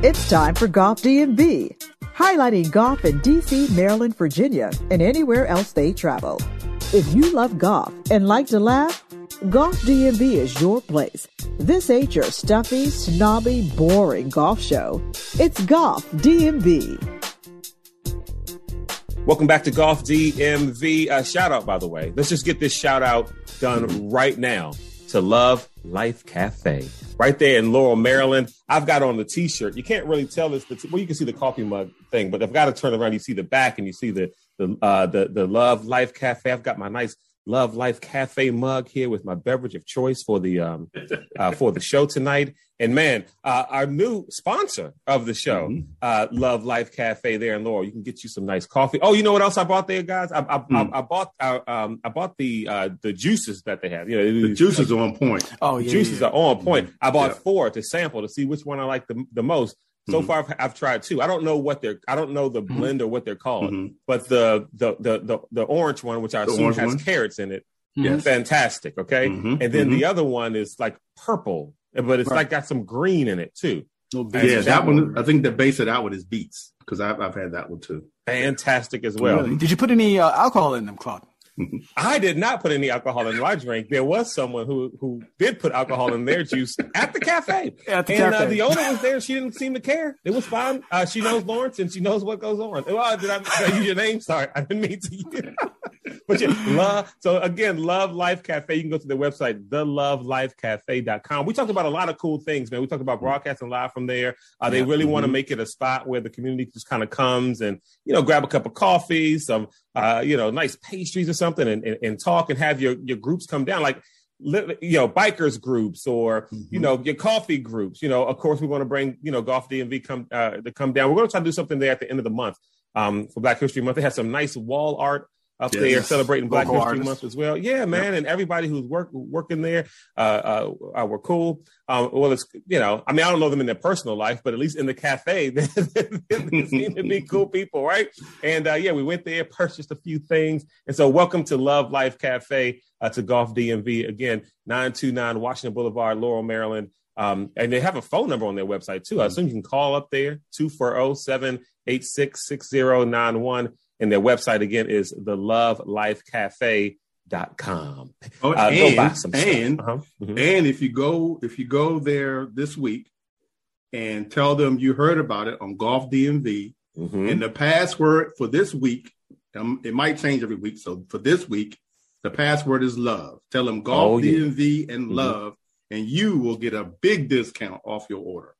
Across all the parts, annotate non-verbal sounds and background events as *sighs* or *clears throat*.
It's time for Golf DMV, highlighting golf in DC, Maryland, Virginia, and anywhere else they travel. If you love golf and like to laugh, Golf DMV is your place. This ain't your stuffy, snobby, boring golf show. It's Golf DMV. Welcome back to Golf DMV. Uh, shout out, by the way. Let's just get this shout out done right now to Love Life Cafe right there in Laurel, Maryland. I've got on the T-shirt. You can't really tell this, but well, you can see the coffee mug thing, but I've got to turn around. You see the back, and you see the the uh, the the Love Life Cafe. I've got my nice Love Life Cafe mug here with my beverage of choice for the um, uh, for the show tonight. And man, uh, our new sponsor of the show, mm-hmm. uh, Love Life Cafe there in Laurel. You can get you some nice coffee. Oh, you know what else I bought there, guys? I, I, mm. I, I bought uh, um, I bought the uh, the juices that they have. You know, the juices are on point. Oh, yeah, juices yeah. are on point. I bought yeah. four to sample to see which one I like the, the most. So mm-hmm. far, I've, I've, tried two. I don't know what they're. I don't know the mm-hmm. blend or what they're called. Mm-hmm. But the, the the the the orange one, which I the assume has one? carrots in it, yes. fantastic. Okay, mm-hmm. and then the other one is like purple but it's right. like got some green in it too. Yeah, that one. I think the base of that one is beets because I've I've had that one too. Fantastic as well. Really? Did you put any uh, alcohol in them, Claude? I did not put any alcohol in my drink. There was someone who who did put alcohol in their juice at the cafe. At the and cafe. Uh, the owner was there. She didn't seem to care. It was fine. Uh, she knows Lawrence and she knows what goes on. Well, did I, did I use your name? Sorry, I didn't mean to. *laughs* but yeah, love. So again, Love Life Cafe. You can go to their website, thelovelifecafe.com. We talked about a lot of cool things, man. We talked about broadcasting live from there. Uh, they really mm-hmm. want to make it a spot where the community just kind of comes and you know grab a cup of coffee, some uh, you know nice pastries or something, and, and, and talk and have your your groups come down like you know bikers groups or mm-hmm. you know your coffee groups you know of course we want to bring you know golf dmv come uh, to come down we're going to try to do something there at the end of the month um, for black history month they have some nice wall art up yes. there celebrating Black History artists. Month as well. Yeah, man, and everybody who's work, working there uh, uh, uh, were cool. Um, well, it's you know, I mean, I don't know them in their personal life, but at least in the cafe, *laughs* they, they *laughs* seem to be cool people, right? And uh, yeah, we went there, purchased a few things, and so welcome to Love Life Cafe uh, to Golf DMV again, nine two nine Washington Boulevard, Laurel, Maryland. Um, and they have a phone number on their website too. I assume you can call up there 240 786 6091 and their website again is the lovelifecafe.com. Oh, uh, and, and, uh-huh. mm-hmm. and if you go if you go there this week and tell them you heard about it on Golf DMV, mm-hmm. and the password for this week, um, it might change every week. So for this week, the password is love. Tell them Golf oh, DMV and mm-hmm. love, and you will get a big discount off your order.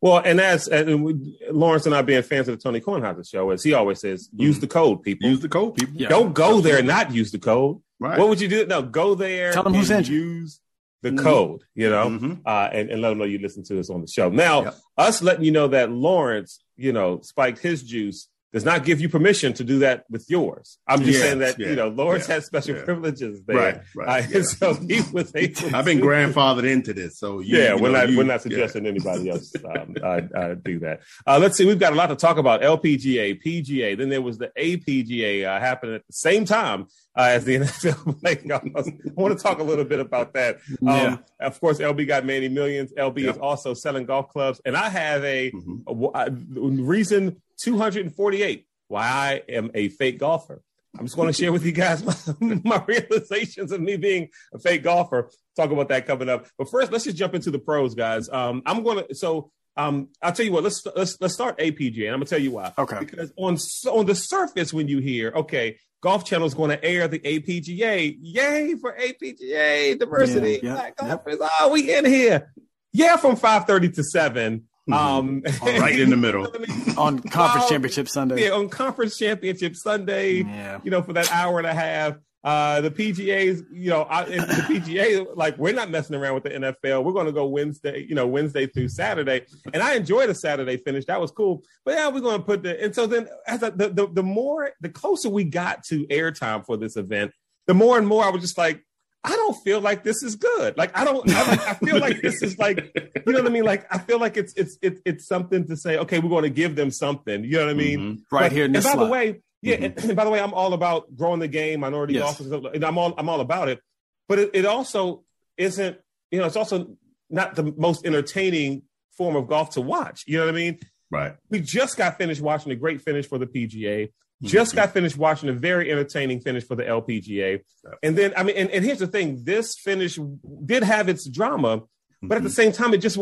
Well, and as and we, Lawrence and I being fans of the Tony Kornheiser show, as he always says, use mm-hmm. the code, people. Use the code, people. Yeah. Don't go Absolutely. there and not use the code. Right. What would you do? No, go there. Tell them who sent you. Use the mm-hmm. code, you know, mm-hmm. uh, and, and let them know you listen to us on the show. Now, yep. us letting you know that Lawrence, you know, spiked his juice does not give you permission to do that with yours. I'm just saying that yeah, you know Lawrence yeah, has special privileges there, right? Right. Uh, *laughs* so he was able. I've been grandfathered into this, so you, yeah, you we're know, not you, we're not suggesting anybody else um, uh, uh, do that. Uh, let's see, we've got a lot to talk about. LPGA, PGA, then there was the APGA uh, happening at the same time uh, as the *laughs* NFL playoffs. I want to talk a little bit about that. Um, of course, LB got many millions. LB is also selling golf clubs, and I have a, mm-hmm. a, a reason 248. Why I am a fake golfer. I'm just going to share with you guys *laughs* my, my, realizations of me being a fake golfer. Talk about that coming up. But first, let's just jump into the pros, guys. Um, I'm going to so um, I'll tell you what. Let's let's let's start APGA, and I'm gonna tell you why. Okay. Because on on the surface, when you hear okay, Golf Channel is going to air the APGA, yay for APGA diversity. Yeah, yeah, golfers, yeah. oh, we in here. Yeah, from 5:30 to 7. Um, *laughs* right in the middle *laughs* on conference championship Sunday. Yeah, on conference championship Sunday. Yeah. You know, for that hour and a half. Uh, the PGA's, you know, I, the PGA, like we're not messing around with the NFL. We're going to go Wednesday, you know, Wednesday through Saturday. And I enjoyed a Saturday finish. That was cool. But yeah, we're going to put the, and so then as a, the, the, the more, the closer we got to airtime for this event, the more and more I was just like, I don't feel like this is good. Like I don't. I, like, I feel like this is like you know what I mean. Like I feel like it's it's it's it's something to say. Okay, we're going to give them something. You know what I mean? Mm-hmm. Right but, here. and by slot. the way, yeah. Mm-hmm. And, and, by the way, I'm all about growing the game, minority yes. golfers. And I'm all I'm all about it. But it, it also isn't. You know, it's also not the most entertaining form of golf to watch. You know what I mean? Right. We just got finished watching a great finish for the PGA. Just mm-hmm. got finished watching a very entertaining finish for the LPGA. And then, I mean, and, and here's the thing: this finish did have its drama, but at the mm-hmm. same time, it just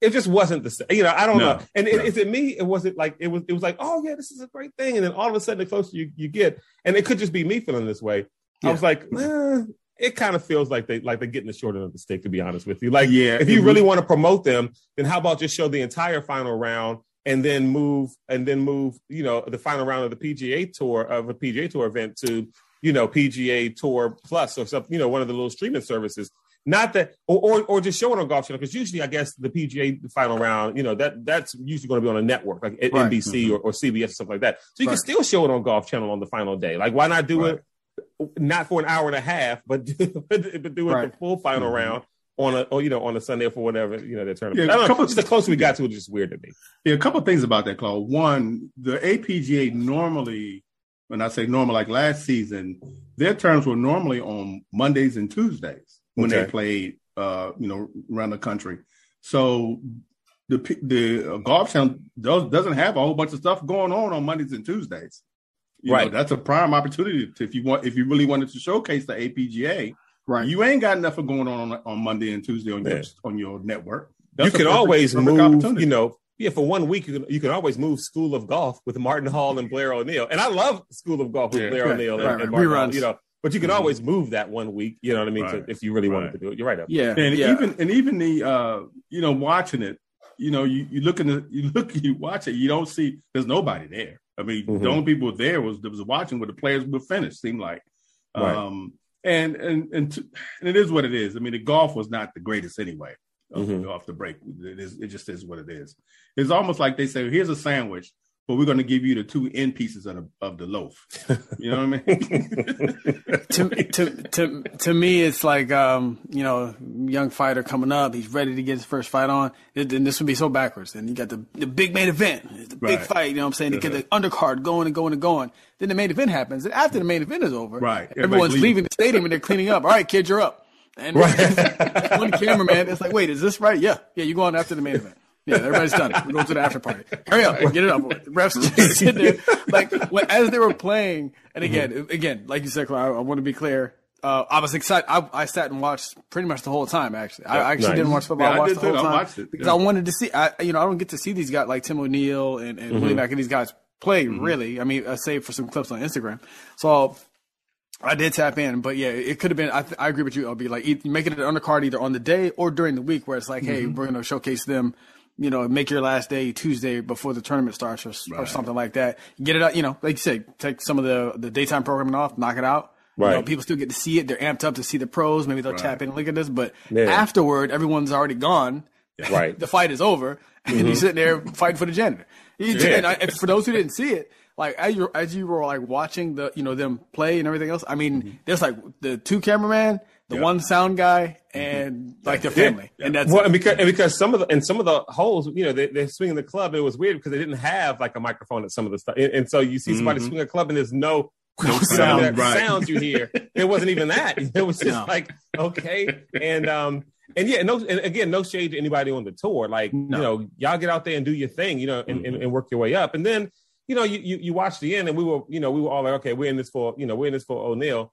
it just wasn't the same. You know, I don't no, know. And no. is it me? It wasn't like it was. It was like, oh yeah, this is a great thing. And then all of a sudden, the closer you, you get, and it could just be me feeling this way. Yeah. I was like, eh, it kind of feels like they like they're getting the short end of the stick. To be honest with you, like, yeah, if you really want to promote them, then how about just show the entire final round and then move and then move, you know, the final round of the PGA tour of a PGA tour event to, you know, PGA Tour Plus or something, you know, one of the little streaming services. Not that, or or, or just show it on Golf Channel because usually, I guess the PGA final round, you know, that that's usually going to be on a network like right. NBC mm-hmm. or, or, CBS or stuff like that. So you right. can still show it on Golf Channel on the final day. Like, why not do right. it? Not for an hour and a half, but do, *laughs* but do it the full final mm-hmm. round on a or you know on a Sunday or for whatever you know the tournament. Yeah, a couple, just the closer we got to it, just weird to me. Yeah, a couple of things about that, Claude. One, the APGA normally, when I say normal, like last season, their terms were normally on Mondays and Tuesdays when okay. they played, uh, you know, around the country. So the the uh, golf channel does, doesn't have a whole bunch of stuff going on on Mondays and Tuesdays. You right, know, that's a prime opportunity to, if you want if you really wanted to showcase the APGA Right. You ain't got nothing going on on Monday and Tuesday on yeah. your on your network. That's you can always move, you know, yeah, for one week you can you can always move School of Golf with Martin Hall and Blair O'Neal, and I love School of Golf with yeah, Blair right, O'Neal right, and, and Martin Hall, you know. But you can mm-hmm. always move that one week, you know what I mean, right. to, if you really wanted to do it. You're right. Up. Yeah, and even and even the uh, you know watching it, you know, you you look in the you *laughs* look you watch it, you don't see there's nobody there. I mean, mm-hmm. the only people there was that was watching where the players were finished. Seemed like, um, and and and, to, and, it is what it is. I mean, the golf was not the greatest anyway. Mm-hmm. Off the break, it is. It just is what it is. It's almost like they say, "Here's a sandwich, but we're going to give you the two end pieces of the of the loaf." You know what I mean? *laughs* to to to to me, it's like um, you know, young fighter coming up. He's ready to get his first fight on. and this would be so backwards. And you got the the big main event, the big right. fight. You know what I'm saying? To get the undercard going and going and going. Then the main event happens, and after the main event is over, right? Everyone's leaving. leaving the stadium and they're cleaning up. All right, kid, you're up. And right. *laughs* one cameraman, it's like, wait, is this right? Yeah, yeah, you go on after the main event. Yeah, everybody's done. We're going to the after party. Hurry up, get it up. The refs *laughs* sitting there, like when, as they were playing. And again, mm-hmm. again, like you said, I, I want to be clear. Uh, I was excited. I, I, sat and watched pretty much the whole time. Actually, yeah, I actually nice. didn't watch football. Yeah, I watched the whole time it, because I wanted to see. I, you know, I don't get to see these guys like Tim O'Neal and, and mm-hmm. Willie Mack and these guys play. Mm-hmm. Really, I mean, uh, save for some clips on Instagram. So I did tap in, but yeah, it could have been. I, th- I agree with you. I'll be like make it an undercard either on the day or during the week, where it's like, mm-hmm. hey, we're gonna showcase them. You know, make your last day Tuesday before the tournament starts, or, right. or something like that. Get it out. You know, like you said, take some of the the daytime programming off, knock it out. Right. You know, people still get to see it. They're amped up to see the pros. Maybe they'll right. tap in and look at this, but yeah. afterward, everyone's already gone. Right. *laughs* the fight is over, and mm-hmm. you're sitting there fighting for the janitor. Yeah. I, for those who didn't see it, like as you as you were like watching the you know them play and everything else. I mean, mm-hmm. there's like the two cameraman, the yep. one sound guy, mm-hmm. and like their family, yeah. and that's well, and because and because some of the and some of the holes, you know, they, they're swinging the club. It was weird because they didn't have like a microphone at some of the stuff, and, and so you see somebody mm-hmm. swing a club, and there's no *laughs* no sound, right. sounds you hear. It wasn't even that. *laughs* It was just no. like okay, and um. And yeah, no, and again, no shade to anybody on the tour. Like, no. you know, y'all get out there and do your thing, you know, and, mm-hmm. and, and work your way up. And then you know, you, you, you watch the end and we were, you know, we were all like, okay, we're in this for, you know, we're in this for O'Neal.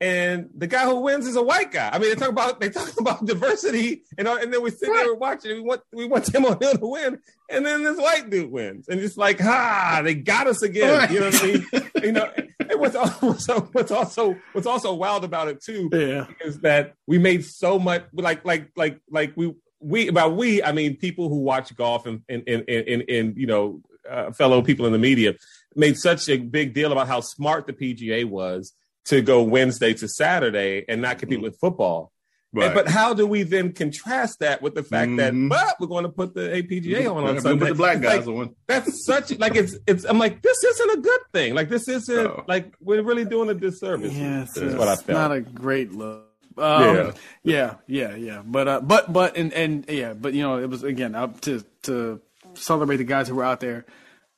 And the guy who wins is a white guy. I mean, they talk about they talk *laughs* about diversity, and and then we sit there watching. We want we want Tim O'Neal to win, and then this white dude wins, and it's like, ah, they got us again. Right. You know what I mean? *laughs* you know, and what's also what's also what's also wild about it too yeah. is that we made so much like like like like we we about we I mean people who watch golf and and and and, and you know uh, fellow people in the media made such a big deal about how smart the PGA was to go Wednesday to Saturday and not compete mm-hmm. with football. Right. but how do we then contrast that with the fact mm-hmm. that but we're going to put the APGA on on Sunday? Put the black guys like, on. That's such like it's it's. I'm like this isn't a good thing. Like this isn't oh. like we're really doing a disservice. Yeah, it's, what I felt. Not a great look. Um, yeah. yeah, yeah, yeah. But uh, but but and and yeah, but you know, it was again up to to celebrate the guys who were out there.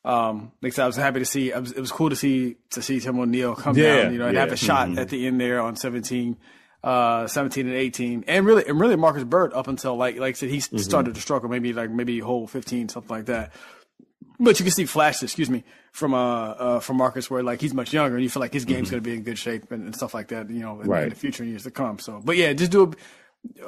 Um, like I said, I was happy to see. Was, it was cool to see to see Tim O'Neal come yeah, down, you know, and yeah. have a shot mm-hmm. at the end there on 17. uh, 17 and 18, and really, and really Marcus Byrd up until like, like I said, he mm-hmm. started to struggle, maybe like maybe whole 15, something like that. But you can see flashes, excuse me, from uh, uh from Marcus where like he's much younger, and you feel like his game's mm-hmm. going to be in good shape and, and, stuff like that, you know, in, right. in, the future years to come. So, but yeah, just do a.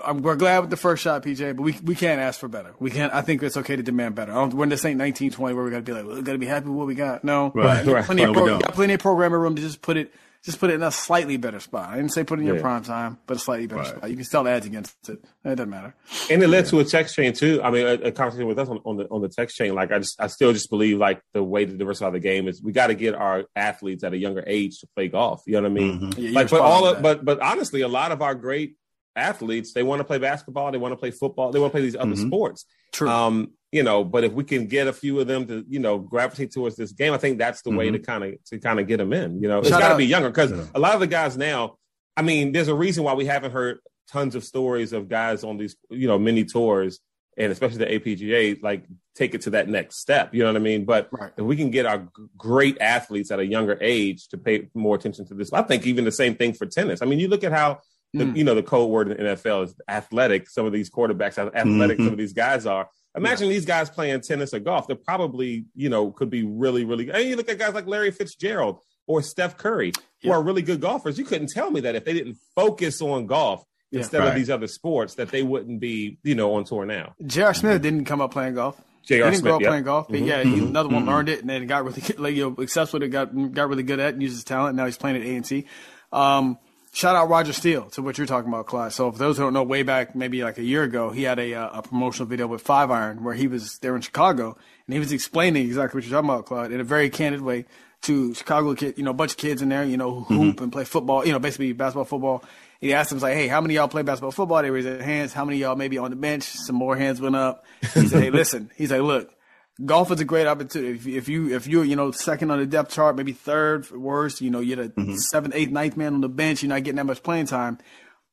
I'm, we're glad with the first shot, PJ, but we we can't ask for better. We can't. I think it's okay to demand better. I don't, we're in this ain't 1920 where we got to be like, we got to be happy with what we got. No, right, right. Plenty, of pro, got plenty of programming room to just put it just put it in a slightly better spot. I didn't say put it in yeah. your prime time, but a slightly better right. spot. You can sell ads against it. It doesn't matter. And it led yeah. to a text chain too. I mean, a, a conversation with us on, on, the on the text chain. Like I just, I still just believe like the way to diversify the game is we got to get our athletes at a younger age to play golf. You know what I mean? Mm-hmm. Yeah, like, but all of, but but honestly, a lot of our great athletes they want to play basketball, they want to play football, they want to play these other mm-hmm. sports. True. Um, you know, but if we can get a few of them to, you know, gravitate towards this game, I think that's the mm-hmm. way to kind of to kind of get them in. You know, it's got to be younger because yeah. a lot of the guys now. I mean, there's a reason why we haven't heard tons of stories of guys on these, you know, mini tours and especially the APGA, like take it to that next step. You know what I mean? But right. if we can get our great athletes at a younger age to pay more attention to this, I think even the same thing for tennis. I mean, you look at how the, mm. you know the code word in the NFL is athletic. Some of these quarterbacks, how athletic mm-hmm. some of these guys are. Imagine yeah. these guys playing tennis or golf. They're probably, you know, could be really, really. And you look at guys like Larry Fitzgerald or Steph Curry, who are really good golfers. You couldn't tell me that if they didn't focus on golf yeah. instead right. of these other sports, that they wouldn't be, you know, on tour now. J.R. Smith didn't come up playing golf. J.R. He didn't Smith, grow up yep. playing golf, but mm-hmm. yeah, he, mm-hmm. another one mm-hmm. learned it and then got really *laughs* like, you know, successful. It got got really good at and used his talent. Now he's playing at A and T. Um, Shout out Roger Steele to what you're talking about, Clyde. So, for those who don't know, way back maybe like a year ago, he had a, uh, a promotional video with Five Iron where he was there in Chicago and he was explaining exactly what you're talking about, Clyde, in a very candid way to Chicago kid, you know, a bunch of kids in there, you know, who hoop mm-hmm. and play football, you know, basically basketball, football. He asked them, like, hey, how many y'all play basketball, football? They raised their hands. How many y'all maybe on the bench? Some more hands went up. He said, hey, *laughs* listen. He's like, look, golf is a great opportunity. If, if you if you're you know second on the depth chart, maybe third worst, you know you're the mm-hmm. seventh, eighth, ninth man on the bench. You're not getting that much playing time.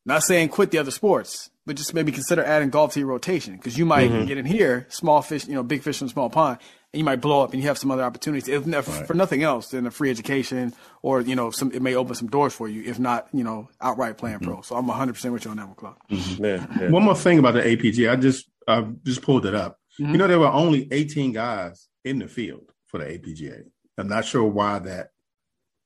Not saying quit the other sports, but just maybe consider adding golf to your rotation because you might mm-hmm. get in here, small fish, you know, big fish in a small pond, and you might blow up and you have some other opportunities. If, right. for nothing else, than a free education or you know, some it may open some doors for you. If not, you know, outright playing mm-hmm. pro. So I'm 100 percent with you on that one, Club. Mm-hmm. Yeah, yeah. One more thing about the APG, I just I just pulled it up. You mm-hmm. know, there were only 18 guys in the field for the APGA. I'm not sure why that,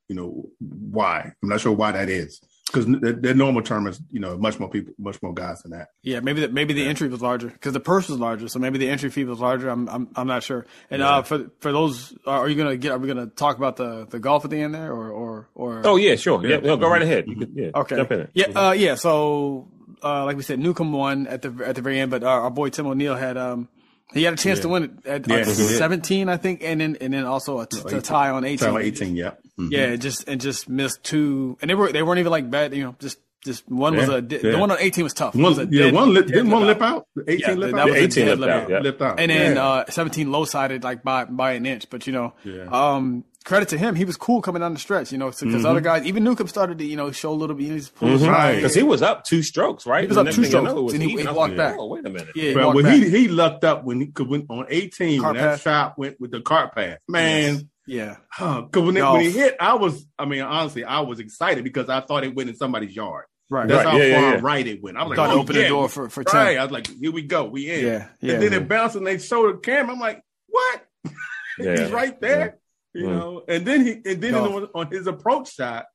you know, why. I'm not sure why that is because their normal term is you know much more people, much more guys than that. Yeah, maybe the, maybe the yeah. entry was larger because the purse was larger, so maybe the entry fee was larger. I'm I'm, I'm not sure. And yeah. uh, for for those, are you gonna get? Are we gonna talk about the, the golf at the end there, or or or? Oh yeah, sure. Yeah, no, go right ahead. You could, yeah, okay. Jump in it. Yeah, uh, yeah. So uh, like we said, Newcomb won at the at the very end, but our, our boy Tim O'Neal had um he had a chance yeah. to win it at yeah, 17, I think, and then and then also a, t- a tie on 18. Tie on 18, yeah. Mm-hmm. Yeah, just and just missed two, and they were they weren't even like bad, you know, just just one was a the one on 18 was tough. One, was yeah, dead, one lip, didn't one lip out. 18 yeah, lip out. Was 18 lip out, yeah. lip out. And then uh, 17 low sided like by by an inch, but you know, um, credit to him, he was cool coming down the stretch, you know, because mm-hmm. other guys, even Newcomb started to, you know, show a little bit. He's mm-hmm. right because he was up two strokes, right? He was up two strokes, and he, he walked back. Oh, wait a minute, yeah. But when he he lucked up when he could win on eighteen when that shot went with the cart path, man. Yes. Yeah, because when, when he hit, I was, I mean, honestly, I was excited because I thought it went in somebody's yard. Right. That's right. how yeah, far yeah, right it went. I was like, oh, open yeah. the door for, for 10. Right. I was like, here we go. We in. Yeah. yeah and then it bounced and they showed the camera. I'm like, what? *laughs* He's right there. You mm. know, and then he and then on, on, his approach shot,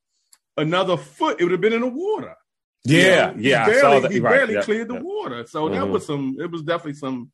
another foot, it would have been in the water. Yeah, you know, yeah. He barely, he barely yep, cleared the yep. water. So mm-hmm. that was some. It was definitely some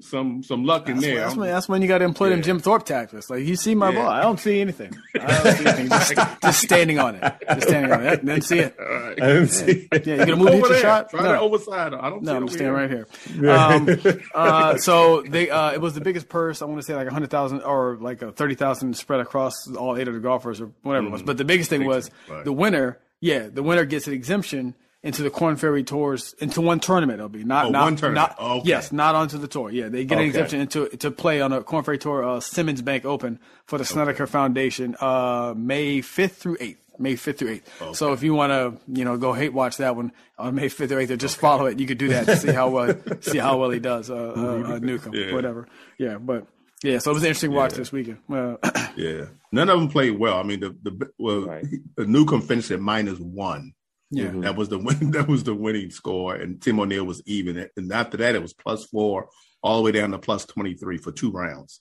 some some luck that's in there. When, that's, when, that's when you got to employ yeah. them Jim Thorpe tactics. Like you see my yeah. ball, I don't see anything. I don't see anything. Just, *laughs* just, standing on it. Just standing on it. Didn't see it. Right. I didn't yeah. see it. Yeah, you gonna move hit your shot? Try no. to overside. I don't. See it. No, I'm standing right here. *laughs* Um, uh, so they, uh, it was the biggest purse. I want to say like a hundred thousand or like a thirty thousand spread across all eight of the golfers or whatever mm. it was. Mm. But the biggest thing was right. the winner. Yeah, the winner gets an exemption into the Corn Ferry Tours into one tournament. It'll be not oh, not one tournament. Not, okay. Yes, not onto the tour. Yeah, they get okay. an exemption into to play on a Corn Ferry Tour uh, Simmons Bank Open for the Snedeker okay. Foundation, uh, May fifth through eighth. May 5th through 8th. So if you want to, you know, go hate watch that one on May 5th or 8th or just follow it, you could do that to see how well, *laughs* see how well he does, uh, uh, uh Newcomb, yeah. whatever. Yeah. But yeah, so it was an interesting watch yeah. this weekend. Well, yeah. None of them played well. I mean, the, the, well, right. Newcomb finished at minus one Yeah, mm-hmm. that was the win. *laughs* That was the winning score, and Tim O'Neal was even. And after that, it was plus four all the way down to plus twenty three for two rounds.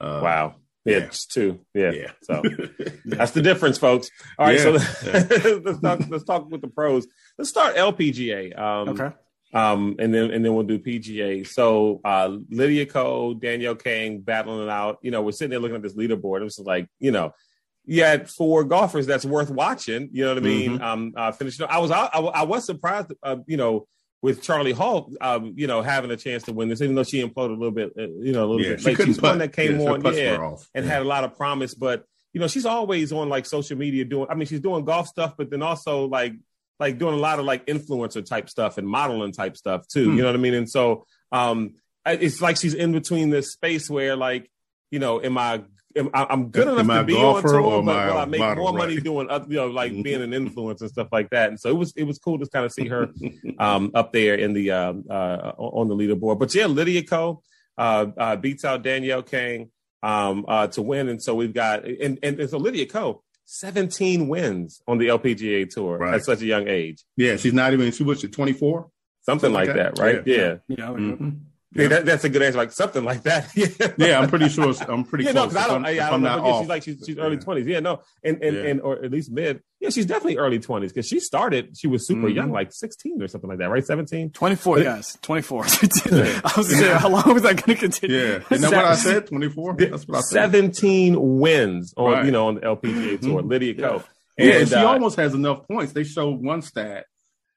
Uh, wow. Yeah, yeah, just two. Yeah. yeah. So *laughs* *laughs* that's the difference, folks. All right. Yeah. So let's talk. Let's talk with the pros. Let's start LPGA. Um, okay. Um, and then and then we'll do PGA. So uh, Lydia Ko, Danielle Kang battling it out. You know, we're sitting there looking at this leaderboard. It was like, you know, yeah, for golfers that's worth watching. You know what I mean? Mm-hmm. Um, uh, finishing. I was I, I was surprised. Uh, you know with Charley Hull, um, you know, having a chance to win this, even though she imploded a little bit, uh, you know, a little yeah, bit late. She she's one that came yeah, on, yeah, and yeah. had a lot of promise. But you know, she's always on like social media doing. I mean, she's doing golf stuff, but then also like like doing a lot of like influencer type stuff and modeling type stuff too. Hmm. You know what I mean? And so um, it's like she's in between this space where like, you know, am I I'm good enough to be on tour, but will I make model, more money right. doing, you know, like mm-hmm. being an influence and stuff like that? And so it was, it was cool to kind of see her um, up there in the um, uh, on the leaderboard. But yeah, Lydia Ko uh, uh, beats out Danielle Kang um, uh, to win, and so we've got and, and, and so Lydia Ko. 17 wins on the LPGA tour right. at such a young age. Yeah, she's not even she was 24, something, something like that, that right? Yeah, yeah. yeah. Mm-hmm. Yeah, that, that's a good answer, like something like that. *laughs* yeah, I'm pretty sure. I'm pretty yeah, close. No, I don't. I, I don't know. She's like she's, she's early twenties. Yeah. yeah, no, and and, yeah. and or at least mid. Yeah, she's definitely early twenties because she started. She was super mm-hmm. young, like 16 or something like that, right? 17, 24, but, guys, 24. *laughs* I was saying, how long was that going to continue? Yeah, isn't that what I said? 24. That's what I said. 17 wins on right. you know on the LPGA tour. Mm-hmm. Lydia Ko. And, yeah, and she uh, almost has enough points. They showed one stat.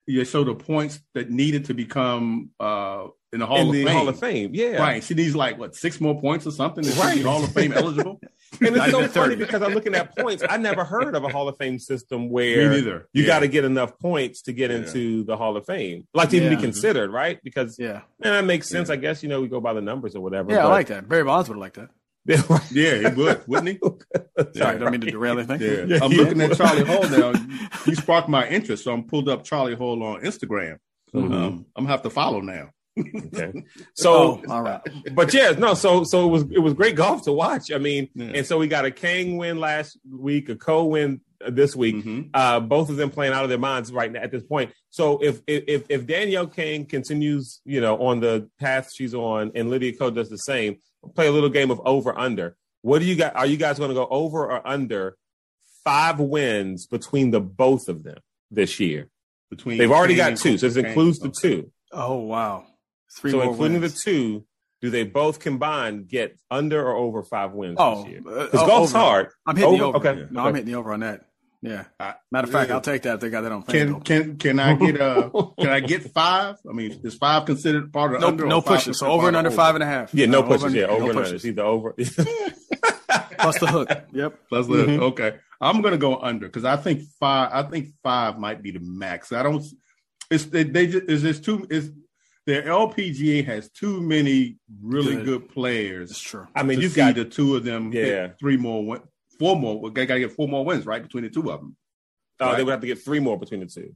They showed the points that needed to become. uh in the Hall in of the Fame. Hall of Fame. Yeah, right. She needs like what six more points or something to right. be Hall of Fame *laughs* eligible. and it's so funny because I'm looking at points. I never heard of a Hall of Fame system *laughs* where you yeah. got to get enough points to get yeah. into the Hall of Fame, like to yeah. even be considered, right? Because yeah, man, that makes sense. I guess you know we go by the numbers or whatever. Yeah, but, I like that. Barry Bonds would like that. *laughs* Yeah, he would, wouldn't he? Sorry, I don't mean to derail anything. Yeah. I'm looking at Charley Hull now. You sparked my interest, so I'm pulled up Charley Hull on Instagram. Mm-hmm. Um, I'm gonna have to follow now okay. *laughs* So oh, all right. *laughs* But yeah, no, so so it was it was great golf to watch. I mean, yeah. and so we got a Kang win last week, a Ko win this week. Mm-hmm. Uh, both of them playing out of their minds right now at this point. So if if if Danielle Kang continues, you know, on the path she's on, and Lydia Ko does the same, play a little game of over under. What do you got? Are you guys going to go over or under five wins between the both of them this year? Between they've already got two, so this includes the two. Oh wow! Three so including wins. the two, do they both combine get under or over five wins oh, this year? Because uh, golf's over. hard. I'm hitting over? the over. Okay. No, I'm hitting the over on that. Yeah. Matter of fact, yeah. I'll take that if they got that on. Can can can I get uh *laughs* can I get five? I mean, is five considered part of no, under? No pushes. So over and under over? five and a half. Yeah, no, no pushes. Over, yeah, over no and pushes. under. It's either over. *laughs* Plus the hook. Yep. Plus the mm-hmm. hook. Okay. I'm gonna go under because I think five. I think five might be the max. I don't. It's they, they just is this too is the LPGA has too many really good, good players. That's true. I mean, you've got the two of them. Yeah, three more, four more. They got to get four more wins, right, between the two of them. Oh, right? they would have to get three more between the two.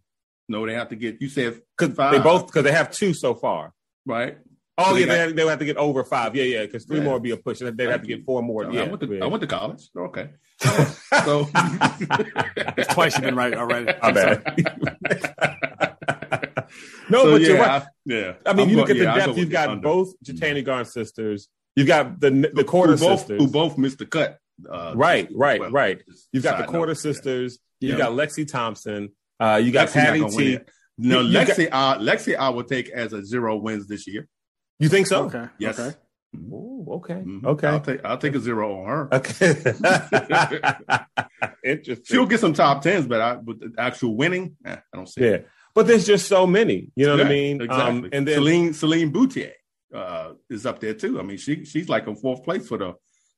No, they have to get. You said because they both because they have two so far, right? Oh so yeah, they, got, they, would have to get over five. Yeah, yeah, because three yeah. more would be a push, and they'd have to get four more. yeah, I went to, yeah. I went to college. Okay, *laughs* so it's twice you've been right already. *laughs* I bet. *laughs* no, so, but yeah, you're right. I, yeah, I mean, I'm you look going, at the yeah, depth. You've got under. both Jutanugarn sisters. You've got the the Korda who both, sisters who both missed the cut. Uh, right, right, well, right. You've got the Korda note. sisters. Yeah. You got Lexi Thompson. Uh, you got Patty T. No, you, Lexi, got, uh, Lexi, I will take as a zero wins this year. You think so? Okay. Yes. Okay. Ooh, okay. Mm-hmm. Okay. I'll take I'll take a zero on her. Okay. Interesting. *laughs* *laughs* She'll get some top tens, but I with the actual winning, eh, I don't see. Yeah. It. But there's just so many, you know yeah, what I mean? Exactly. Um, and then Celine Celine Boutier uh, is up there too. I mean, she she's like in fourth place for the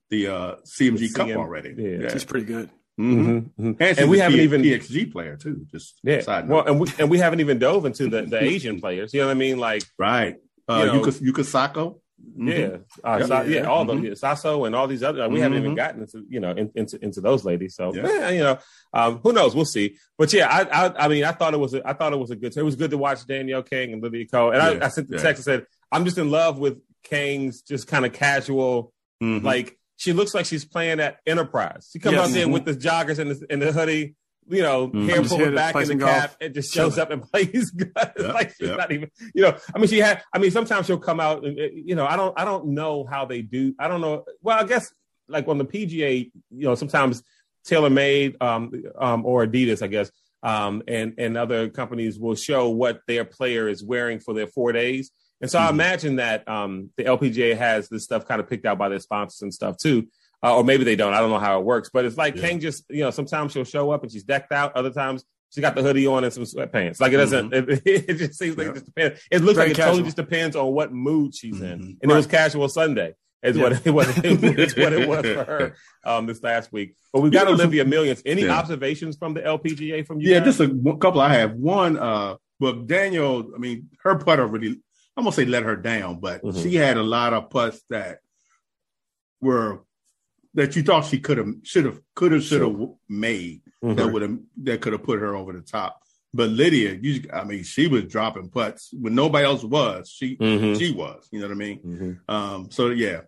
the uh, CME the Cup already. Yeah. yeah. she's pretty good. Mm-hmm. Mm-hmm. And, and we haven't P- even PXG player too. Just yeah. Well, and we and we haven't even dove into the, the Asian players. You know what I mean? Like right. Uh, you know, Yuka, Yuka Saso. Mm-hmm. Yeah, uh, yep. Sa- yeah, all mm-hmm. those, yeah, Saso and all these other. we mm-hmm. haven't even mm-hmm. gotten into you know in, into into those ladies. So yeah. man, you know, um, who knows? We'll see. But yeah, I, I, I mean, I thought it was a, I thought it was a good. It was good to watch Danielle Kang and Lydia Ko. And yeah. I, I, sent the yeah. text and said, I'm just in love with Kang's just kind of casual, mm-hmm. like she looks like she's playing at Enterprise. She comes yes. out there with the joggers and the, and the hoodie you know, mm-hmm. hair pulled back in the cap and just shows up and *laughs* plays. Yep, like she's yep. not even, you know. I mean, she had. I mean, sometimes she'll come out and you know, I don't, I don't know how they do. I don't know. Well, I guess like on the PGA, you know, sometimes TaylorMade um, um, or Adidas, I guess, um, and and other companies will show what their player is wearing for their four days. And so mm-hmm. I imagine that um, the LPGA has this stuff kind of picked out by their sponsors and stuff too. Uh, or maybe they don't. I don't know how it works, but it's like yeah. Kang just, you know, sometimes she'll show up and she's decked out. Other times she got the hoodie on and some sweatpants. Like it doesn't, mm-hmm. it, *laughs* it, just seems like yeah. it just depends. It looks Very like it casual. totally just depends on what mood she's mm-hmm. in. And right. it was casual Sunday is yeah. *laughs* what it *laughs* was. It's what it was for her um, this last week. But we've got Olivia Millions. Any yeah. observations from the LPGA from you? Yeah, guys? just a couple. I have one. Uh, but Daniel, I mean, her putter really, I'm gonna say let her down, but mm-hmm. she had a lot of putts that were that you thought she could have, should have, could have, should have sure. made mm-hmm. that would have that could have put her over the top. But Lydia, you, I mean, she was dropping putts when nobody else was. She mm-hmm. she was. You know what I mean? Mm-hmm. Um, so yeah.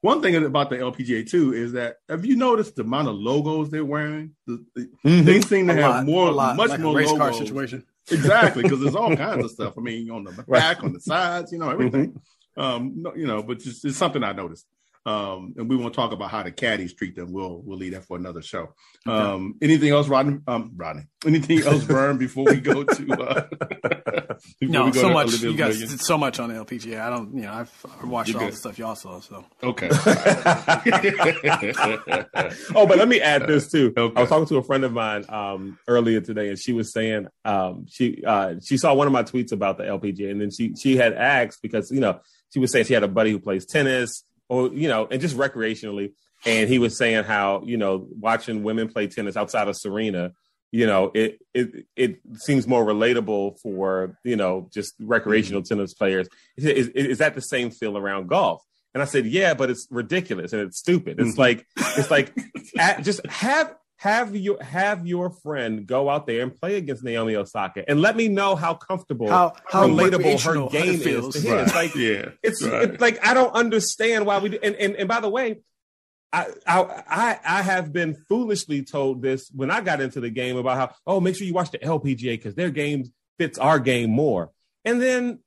One thing about the LPGA too is that have you noticed the amount of logos they're wearing? The, the, mm-hmm. They seem to a have lot, more, much like more race logos. car situation. Exactly, because there's *laughs* all kinds of stuff. I mean, on the back, on the sides, you know, everything. Mm-hmm. Um, you know, but just it's something I noticed. Um, and we won't talk about how the caddies treat them. We'll we'll leave that for another show. Okay. Um, anything else, Rodney? Um, Rodney. Anything else, Vern? Before we go to uh, *laughs* no, so much. You guys did so much on the LPGA. I don't. You know, I've, I've watched all the stuff y'all saw. So okay. *laughs* *laughs* oh, but let me add this too. Okay. I was talking to a friend of mine um, earlier today, and she was saying um, she uh, she saw one of my tweets about the LPGA, and then she she had asked because you know she was saying she had a buddy who plays tennis or you know, and just recreationally. And he was saying how you know watching women play tennis outside of Serena, you know, it it it seems more relatable for you know just recreational mm-hmm. tennis players. Is, is, that the same feel around golf? And I said, yeah, but it's ridiculous and it's stupid. It's mm-hmm. like it's like *laughs* at, just have have your have your friend go out there and play against Naomi Osaka and let me know how comfortable, how, how relatable her game is to him. Right. It's like yeah, it's, right. it's, like I don't understand why we do. And and, and by the way, I, I I have been foolishly told this when I got into the game about how oh make sure you watch the LPGA because their game fits our game more. And then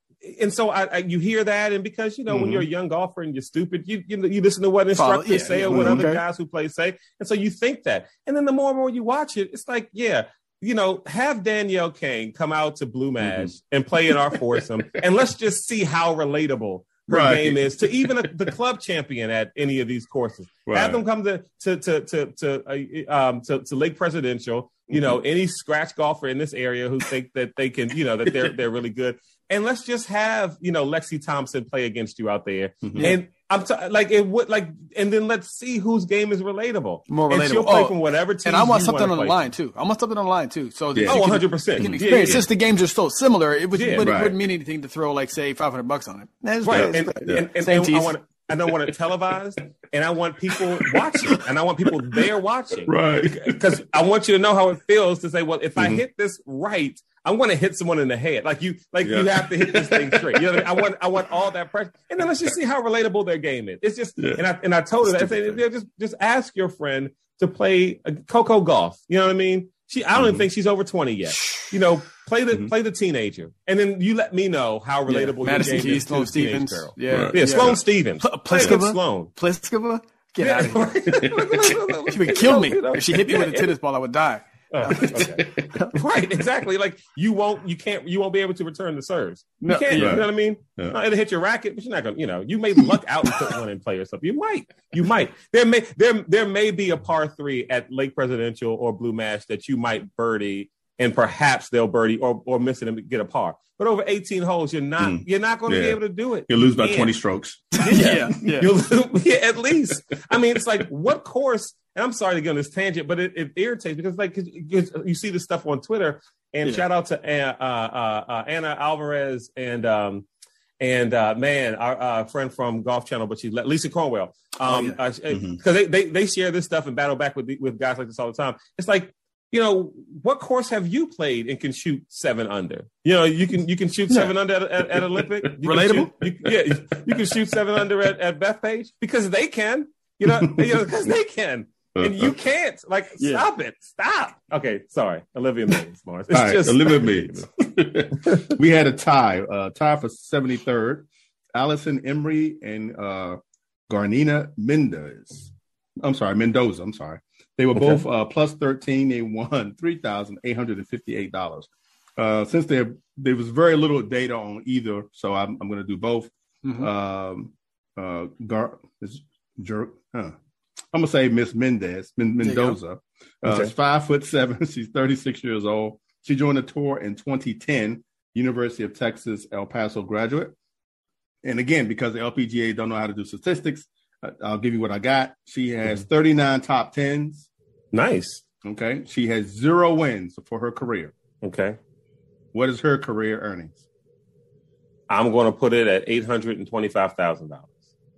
and so I, I, you hear that, and because you know mm-hmm. when you're a young golfer and you're stupid, you you, you listen to what instructors yeah, say or what mm-hmm. other guys who play say, and so you think that, and then the more and more you watch it, it's like yeah, you know, have Danielle Kang come out to Blue Mash mm-hmm. and play in our foursome, *laughs* and let's just see how relatable her right. game is to even a, the club champion at any of these courses. Right. Have them come to to to to to, uh, um, to, to Lake Presidential. You know, mm-hmm. any scratch golfer in this area who think that they can, you know, that they're they're really good and let's just have you know Lexi Thompson play against you out there, mm-hmm. and I'm t- like it would like, and then let's see whose game is relatable. More relatable. And she'll play oh, from whatever team. And I want something on the line too. I want something on the line too. So yeah. oh, 100 percent. Yeah, yeah. since the games are so similar. It, would, yeah, but right. it wouldn't mean anything to throw like say 500 bucks on it. That's right. And, and, and, and, and I want and I want it televised, and I want people watching, and I want people there watching, right? Because I want you to know how it feels to say, well, if mm-hmm. I hit this right, I'm going to hit someone in the head. Like you, like yeah. you have to hit this thing straight. You know, what I, mean? I, want, I want all that pressure, and then let's just see how relatable their game is. It's just, yeah. and I and I told her that I said, yeah, just just ask your friend to play Coco Gauff. You know what I mean? She, I don't mm-hmm. even think she's over 20 yet. You know, play the mm-hmm. play the teenager, and then you let me know how relatable yeah. Madison Keys, Sloane Stevens, girl. yeah, right. yeah, Sloane Stevens, P- Pliskova, Sloane, Pliskova. Get yeah. out of here! *laughs* she would kill me if she hit me with a tennis ball. I would die. Oh, *laughs* okay. right, exactly. Like you won't, you can't, you won't be able to return the serves. You no, can't. Right. You know what I mean? Yeah. No, it'll hit your racket, but you're not gonna. You know, you may luck out and put one in play or something. You might, you might. There may, there, there may be a par three at Lake Presidential or Blue Mash that you might birdie, and perhaps they'll birdie or or miss it and get a par. But over 18 holes, you're not mm. you're not going to yeah. be able to do it. You'll lose by 20 strokes. *laughs* yeah, yeah. *laughs* You'll, yeah, at least. I mean, it's like what course? And I'm sorry to get on this tangent, but it, it irritates because like cause, cause you see this stuff on Twitter. And yeah. shout out to uh, uh, uh, Anna Alvarez and um, and uh, man, our uh, friend from Golf Channel, but she's Lisa Cornwell, um, because oh, yeah. mm-hmm. they, they they share this stuff and battle back with with guys like this all the time. It's like you know, what course have you played and can shoot seven under? You know, you can you can shoot seven under at, at, at Olympic. *laughs* You Relatable? Shoot, you, yeah, you can shoot seven under at, at Bethpage because they can. You know, you know, because they can. and you can't. Like, yeah. stop it. Stop. Okay, sorry. Olivia Means, Mars. It's All right, just Olivia Means. *laughs* *laughs* we had a tie, uh, tie for 73rd. Allison Emrey and uh, Gerina Mendez. I'm sorry, Mendoza. I'm sorry. They were okay. both uh, plus 13. They won *laughs* $3,858. Uh, since there there was very little data on either, so I'm, I'm going to do both. Mm-hmm. Um, uh, Gar, is, huh. I'm gonna say Miss Mendez, Mendoza. Uh, okay. She's five foot seven. *laughs* She's 36 years old. She joined the tour in 2010. University of Texas El Paso graduate. And again, because the LPGA don't know how to do statistics, I'll give you what I got. She has mm-hmm. 39 top tens. Nice. Okay. She has zero wins for her career. Okay. What is her career earnings? I'm going to put it at eight hundred and twenty-five thousand dollars.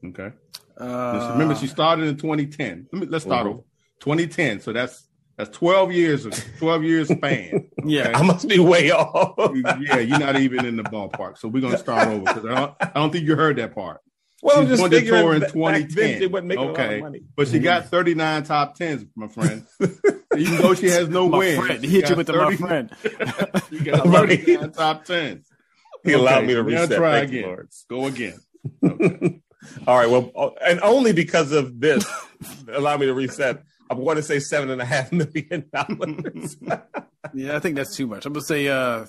Okay. Uh, remember, she started in 2010. Let me, let's start mm-hmm. over. 2010. So that's that's 12 years of 12 years span. *laughs* Okay? Yeah, I must be way off. *laughs* yeah, you're not even in the ballpark. So we're gonna start over because I don't, I don't think you heard that part. Well, She's just figuring tour in 2010. okay, but she got 39 top tens, my friend. *laughs* Even though she has no wins, he hit you with 30, the my friend. *laughs* she got *laughs* 39 top tens. He okay, allowed me to reset. Try Thank again. You, Go again. Okay. All right. Well, uh, and only because of this, allow me to reset. I want to say seven and a half million dollars. yeah, I think that's too much. I'm gonna say uh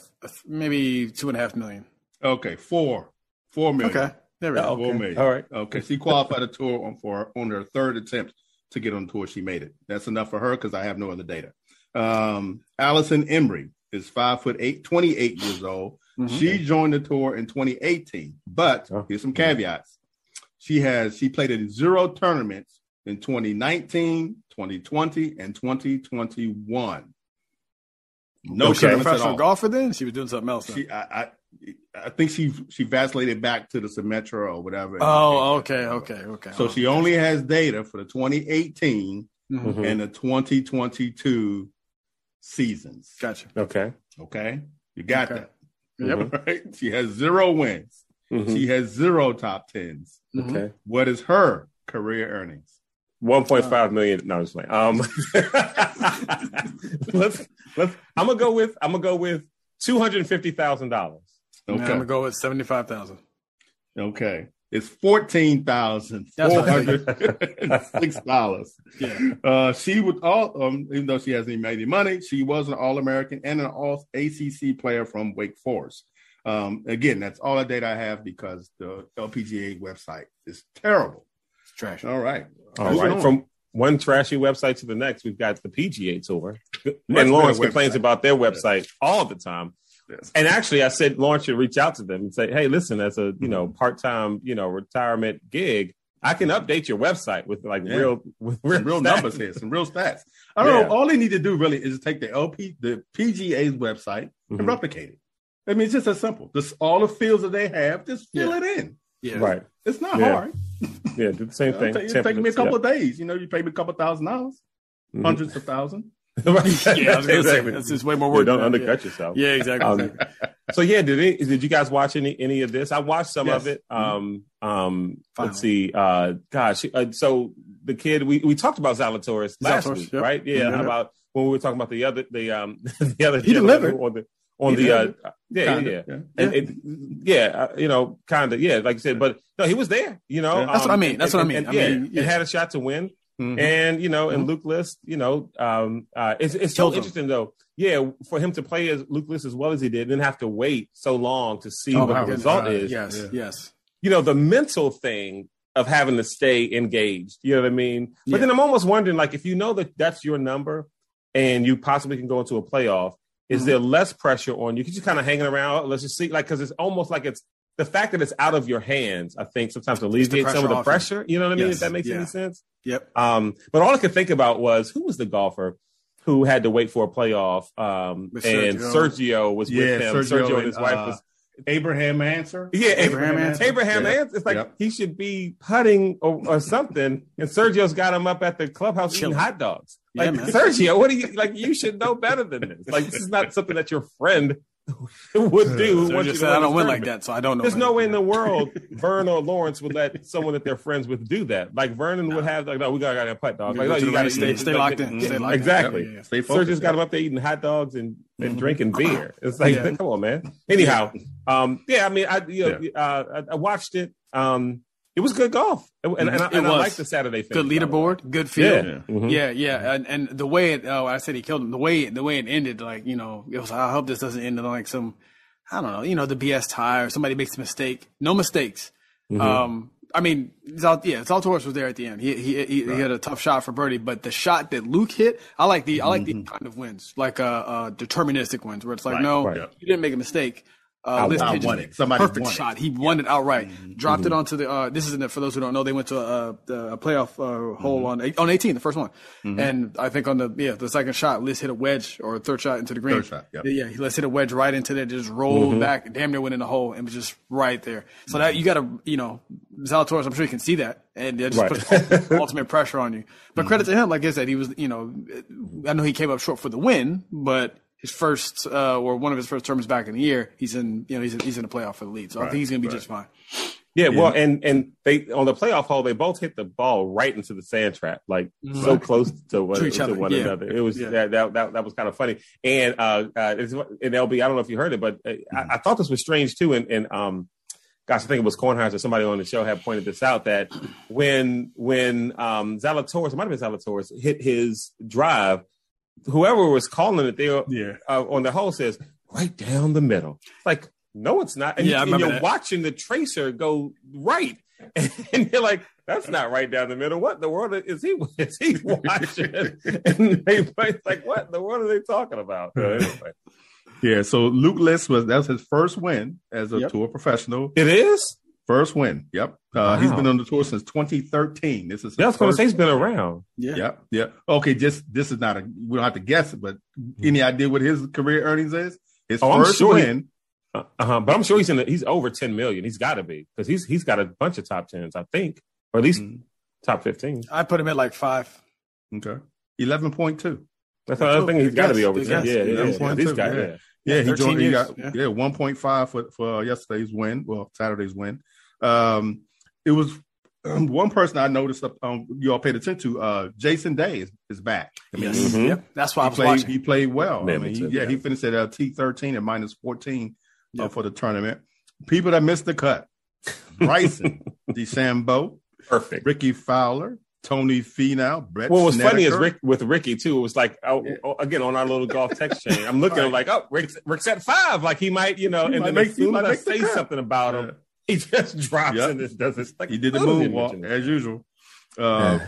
maybe two and a half million. Okay, four, four million. Okay, there we go. Four million. All right. Okay, she qualified a tour on for on her third attempt to get on the tour. She made it. That's enough for her because I have no other data. Um, Allison Emrey is five foot eight, 28 years old. Mm-hmm. She joined the tour in 2018, but oh. here's some caveats. She has she played in zero tournaments in 2019, 2020, and 2021. No okay. tournaments professional golfer. Then she was doing something else. She, I, I, I, think she she vacillated back to the Symetra or whatever. Oh, okay, okay, okay. So she only has data for the 2018 mm-hmm. and the 2022 seasons. Gotcha. Okay. Okay. You got okay. that. Yep. *laughs* Right? She has zero wins. Mm-hmm. She has zero top 10s mm-hmm. Okay. What is her career earnings? One point five million. No, I'm just playing. Um, *laughs* *laughs* let's let's. I'm gonna go with. I'm gonna go with two hundred fifty thousand dollars. Okay. I'm gonna go with seventy five thousand. Okay. It's fourteen thousand four hundred six dollars. *laughs* yeah. Uh, she would all um, even though she hasn't made any money, she was an All American and an All ACC player from Wake Forest. Um, again, that's all the data I have because the LPGA website is terrible. It's trash. All right. All right. On? From one trashy website to the next, we've got the PGA Tour. and Lawrence complains about their website all the time. Yes. And actually, I said Lawrence should reach out to them and say, "Hey, listen, as a you know mm-hmm. part time you know retirement gig, I can update your website with like yeah. real with real, real numbers here, some real *laughs* stats. I don't yeah. know. All they need to do really is take the LP, the PGA's website, mm-hmm. and replicate it. I mean, it's just as simple. Just all the fields that they have, just fill yeah. it in. Yeah, right. It's not hard. Yeah, do the same *laughs* thing. It take me a couple of days. You know, you pay me a couple thousand dollars, mm-hmm. hundreds of thousands. Right. Yeah, I was gonna exactly. That's just way more work. Yeah, don't undercut yeah. yourself. Yeah, exactly. Um, so yeah, did it, did you guys watch any any of this? I watched some yes. of it. Um, um, let's see. Uh, gosh, uh, so the kid we, we talked about Zalatoris last Zalatoris, week, yep. right? Yeah, mm-hmm. about when we were talking about the other the um *laughs* the other he delivered on the on the uh, yeah, kinda, yeah, yeah, and, it, yeah, uh, you know, kind of, yeah, like you said, but no, he was there, you know. That's um, what I mean. That's and, what I mean. And, I yeah, mean, yeah, had a shot to win, mm-hmm. and you know, and mm-hmm. Luke List, you know, um, uh, it's it's so interesting though, yeah, for him to play as Luke List as well as he did, and then have to wait so long to see oh, what the result uh, is. Yes, yes. You know, the mental thing of having to stay engaged. You know what I mean? But then I'm almost wondering, like, if you know that that's your number, and you possibly can go into a playoff is mm-hmm. there less pressure on you? Because you're kind of hanging around. Let's just see, like, because it's almost like it's the fact that it's out of your hands. I think sometimes alleviates some of the pressure. You know what I mean? Yes. If that makes yeah. any sense. Yep. Um, but all I could think about was who was the golfer who had to wait for a playoff, um, and Sergio. Sergio was yeah, with him. Sergio, Sergio and his wife uh, was Abraham Ancer. Yeah, Abraham, Abraham Ancer. Abraham yeah. Ancer. It's like yep. he should be putting or, or, something, and Sergio's got him up at the clubhouse Chilling. eating hot dogs. Like yeah, Sergio, what do you like? You should know better than this. Like this is not something that your friend would do. So just said, I don't win like that, so I don't know. There's no way in the world *laughs* Vern or Lawrence would let someone that they're friends with do that. Like Vernon no. would have, like, no, we got to putt dog. Like, no, you got to stay, stay locked in. Stay locked exactly. In. Yeah, yeah, yeah. just got him up there eating hot dogs and, and mm-hmm. drinking beer. It's like, come on, man. Anyhow, um, yeah, I mean, I you know, uh, I, I watched it. Um, it was good golf, and, and, and, I, and I like the Saturday. Finish, good leaderboard, good field. Yeah, mm-hmm. yeah, yeah. And, and, the way it, oh, I said he killed him. The way the way it ended, like you know, it was. I hope this doesn't end in like some, I don't know, you know, the BS tie or somebody makes a mistake. No mistakes. Mm-hmm. Um, I mean, Zal, yeah, Zalatoris was there at the end. He he he, right. he, had a tough shot for birdie, but the shot that Luke hit, I like the I like mm-hmm. the kind of wins, like uh, uh deterministic wins, where it's like, right, no, right. you didn't make a mistake. Uh, List I, won it. Somebody perfect shot. It. He won yeah. it outright. Mm-hmm. Dropped mm-hmm. it onto the. Uh, this isn't it for those who don't know. They went to a, a playoff uh, hole mm-hmm. on on 18, the first one, mm-hmm. and I think on the yeah the second shot, List hit a wedge or a third shot into the green. Third shot, yep. yeah. Let's hit a wedge right into there, just rolled mm-hmm. back, damn near went in the hole, and was just right there. So that you got to you know Zalatoris, I'm sure you can see that, and it just right. puts *laughs* ultimate pressure on you. But credit to him, like I said, he was you know I know he came up short for the win, but his first uh, or one of his first terms back in the year, he's in you know he's in, he's in the playoff for the lead. So right, I think he's going to be right. just fine. Yeah, yeah, well, and and they on the playoff hole, they both hit the ball right into the sand trap, like mm-hmm. so close to one, to, to one yeah. another. It was yeah. that, that, that that was kind of funny. And uh, uh, in LB, I don't know if you heard it, but uh, mm-hmm. I, I, thought this was strange too. And, and um, gosh, I think it was Kornheiser. Or somebody on the show had pointed this out that when when um, Zalatoris, it might have been Zalatoris, hit his drive whoever was calling it there yeah. uh, on the hole says right down the middle. Like, no, it's not. And, yeah, you, and you're that. watching the tracer go right, *laughs* and you're like, that's not right down the middle. What the world is he *laughs* is he watching? *laughs* and they like, what in the world are they talking about? anyway. Yeah, so Luke List was that's his first win as a yep. tour professional. It is. First win. Yep. Uh, wow. He's been on the tour since 2013. This is. Yeah, I was going to say he's been around. Yeah. Yep. Yeah. Okay. Just this is not a. We don't have to guess it, but any idea what his career earnings is? His oh, first sure win. He, uh huh. But I'm sure he's in. The, he's over 10 million. He's got to be because he's he's got a bunch of top tens, I think, or at least mm. top 15. I put him at like five. Okay. 11.2. That's another thing. He's got to be over 10. Yeah, yeah, yeah. yeah. He's got, yeah. Yeah, he joined. He got yeah, yeah 1.5 for for yesterday's win. Well, Saturday's win. Um, it was um, *clears throat* one person I noticed. Um, you all paid attention to. Uh, Jason Day is, is back. I mean, yes. mm-hmm. yep. that's why I was played, watching. He played well. I mean, he, yeah, he finished at uh, T thirteen at minus fourteen uh, yep. for the tournament. People that missed the cut: Bryson *laughs* DeChambeau, perfect. Rickie Fowler, Tony Finau, Brett. What was Snedeker. funny is Rick with Ricky too. It was like oh, yeah. oh, again on our little golf text chain. I'm looking right. like, oh, Rick's, Rick's at five, like he might, you know, he and then make, as soon as I say something about yeah. him, he just drops yep. and just does this. Like, he did the moonwalk as usual. Uh,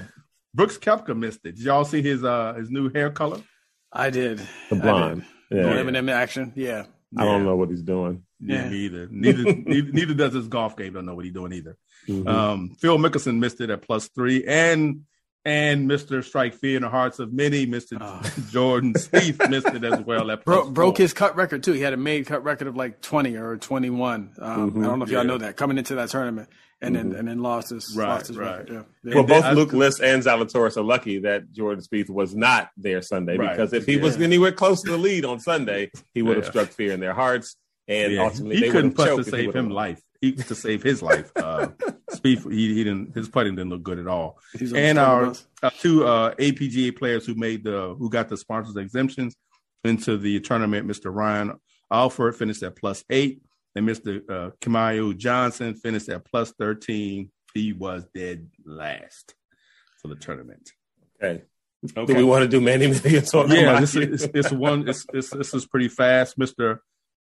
Brooks Koepka missed it. Did y'all see his uh his new hair color? I did. The blonde. Yeah. Eminem action. Yeah. I don't know what he's doing. Yeah, yeah. neither. Neither, *laughs* neither. Neither does his golf game. Don't know what he's doing either. Mm-hmm. Um, Phil Mickelson missed it at plus three, and and Mr. Strike Fear in the hearts of many, Mr. Oh. *laughs* Jordan Spieth *laughs* missed it as well. At Bro- broke his cut record too. He had a made cut record of like twenty or twenty one. Um, mm-hmm. I don't know if y'all know that coming into that tournament, and mm-hmm. then and then lost his right, lost his right. record. Yeah. yeah. Well, both Luke List and Zalatoris are lucky that Jordan Spieth was not there Sunday right. because if he yeah. was anywhere close to the lead on Sunday, he would have struck fear in their hearts, and ultimately he couldn't putt to save him life he to save his life. Uh, *laughs* Spieth, he, he didn't his putting didn't look good at all. And our uh, two uh, APGA players who made the who got the sponsors exemptions into the tournament, Mr. Ryan Alford finished at plus eight, and Mr. Uh, Kamaiu Johnson finished at plus thirteen. He was dead last for the tournament. Okay. Okay. Do we want to do Manny Million? Yeah, *laughs* this is it's, it's one. It's, it's, this is pretty fast, Mister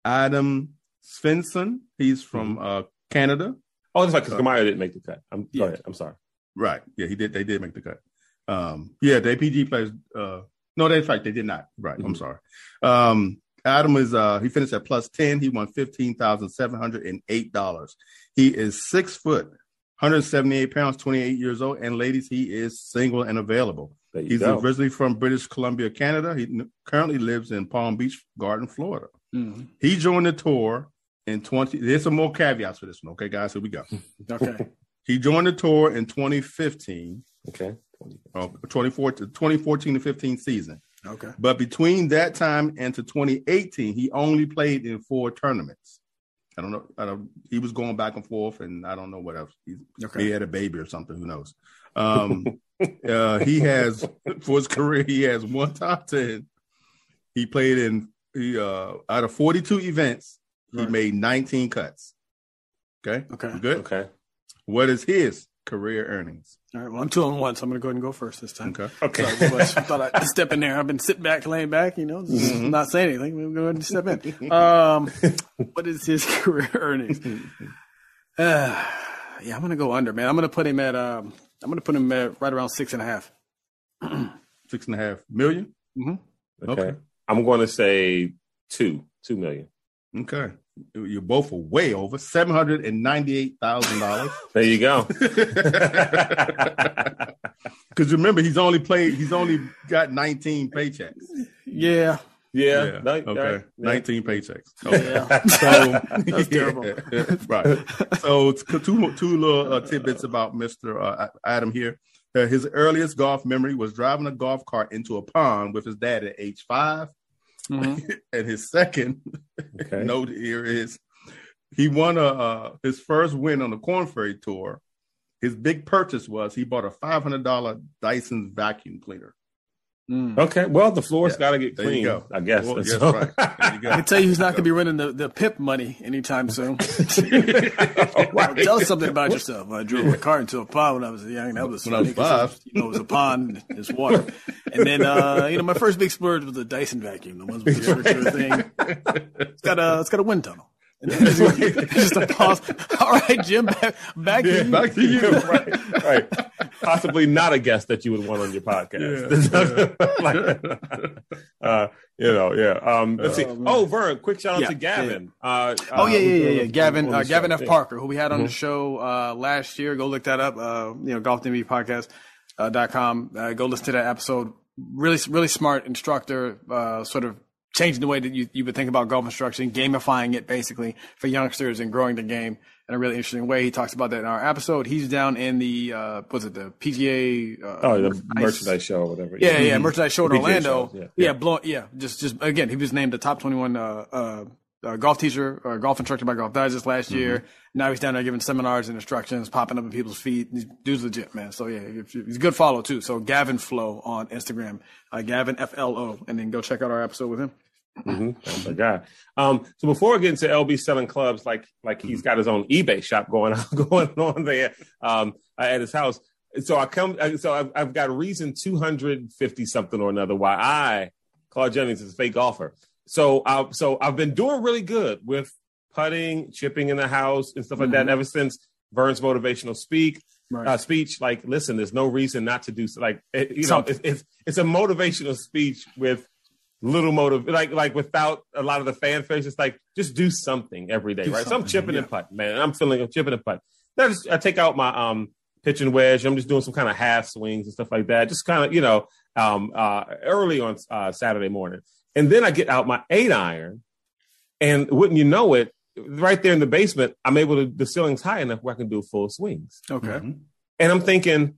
Adam Svensson. He's from mm-hmm. uh, Canada. Oh, that's right, because Kamara didn't make the cut. I'm yeah. go ahead. I'm sorry. Right. Yeah, he did. They did make the cut. Um, yeah, the APG players. Uh, no, that's right. They did not. Right. Mm-hmm. I'm sorry. Um, Adam is uh, he finished at plus ten. He won fifteen thousand seven hundred and eight dollars. He is six foot, 178 pounds, 28 years old, and ladies, he is single and available. He's go. originally from British Columbia, Canada. He currently lives in Palm Beach Garden, Florida. Mm-hmm. He joined the tour in 20 there's some more caveats for this one okay guys here we go *laughs* okay he joined the tour in 2015 okay uh, 2014 2014 to 15 season Okay. But between that time and to 2018, he only played in four tournaments. I don't know. I don't. He was going back and forth, and I don't know what else. He, okay. he had a baby or something. Who knows? Um, *laughs* uh, he has for his career, he has one top ten. He played in he uh out of 42 events, he right. made 19 cuts. Okay. Okay. good. Okay. What is his career earnings? All right. Well, I'm two on one, so I'm going to go ahead and go first this time. Okay. Okay. So I thought I'd *laughs* step in there. I've been sitting back, laying back, you know, mm-hmm. not saying anything. We'll going to step in. Um, *laughs* what is his *laughs* career earnings? Uh, *sighs* yeah, I'm going to go under, man. I'm going to put him at, um, I'm going to put him at right around six and a half. *clears throat* six and a half million? Mm-hmm. Okay. okay. I'm going to say two, two million. Okay. You're both way over seven hundred and ninety-eight thousand dollars. *laughs* there you go. *laughs* Because remember, he's only played. He's only got nineteen paychecks. Yeah. Yeah. yeah. okay. Right. Nineteen paychecks. Okay. *laughs* Yeah. So that's terrible. Yeah. right. So two two little uh, tidbits about Mister uh, Adam here. Uh, his earliest golf memory was driving a golf cart into a pond with his dad at age 5 mm-hmm. *laughs* and his second *laughs* okay. note here is he won a uh, his first win on the Korn Ferry tour. His big purchase was he bought a five hundred dollar Dyson vacuum cleaner. Mm. Okay, well the floor's yeah. got to get clean. Go. I guess. Well, yes, right. I can tell you he's not going to be running the, the PIP money anytime soon. *laughs* *laughs* right. Tell us something about yourself. I drove my car into a pond when I was young. That was when I was five. You know, it was a pond. It's water. And then uh, you know, my first big splurge was a Dyson vacuum. The ones with the *laughs* thing. It's got a it's got a wind tunnel. *laughs* *laughs* just a pause. *laughs* All right, Jim, back, back yeah, to you. Back to you. right, right. Possibly not a guest that you would want on your podcast. Yeah. uh, you know, yeah. Um, let's see. Oh, oh Vern, quick shout out yeah, to Gavin. Uh, oh yeah, yeah, yeah, yeah. Gavin, uh, Gavin F. Parker, who we had on mm-hmm. the show uh, last year. Go look that up. Uh, you know, Golf DMV podcast uh, dot com. Uh, go listen to that episode. Really, really smart instructor. Uh, sort of changing the way that you, you would think about golf instruction, gamifying it basically for youngsters and growing the game in a really interesting way. He talks about that in our episode. He's down in the uh, was it the PGA? Uh, oh, the merchandise, merchandise show or whatever. Yeah, yeah, yeah mm-hmm. merchandise show in Orlando. Shows, yeah, yeah, yeah, blow, yeah. Just, just again, he was named the top twenty-one uh, uh, uh, golf teacher or golf instructor by Golf Digest last mm-hmm. year. Now he's down there giving seminars and instructions, popping up in people's feet. These dude's legit, man. So yeah, he's a good follow too. So Gavin Flow on Instagram, uh, Gavin F L O, and then go check out our episode with him. Mm-hmm. *laughs* Oh my god! Um, so before we get into LB selling clubs, like like he's got his own eBay shop going *laughs* on going on there um, at his house. So I come, so I've, I've got a reason two hundred fifty something or another why I Claude Jennings is a fake golfer. So I so I've been doing really good with putting, chipping in the house, and stuff like mm-hmm. that ever since Vern's motivational speak. Right. Uh, speech like listen there's no reason not to do like it, you know it's, it's, it's a motivational speech with little motive, like like without a lot of the fanfare. Just like just do something every day, do right? So I'm chipping yeah. and putting, man. I'm feeling I'm chipping and putting. Then I, just, I take out my um pitching wedge. I'm just doing some kind of half swings and stuff like that. Just kind of you know um uh early on uh, Saturday morning, and then I get out my eight iron, and wouldn't you know it, right there in the basement, I'm able to the ceiling's high enough where I can do full swings. Okay. Mm-hmm. And I'm thinking,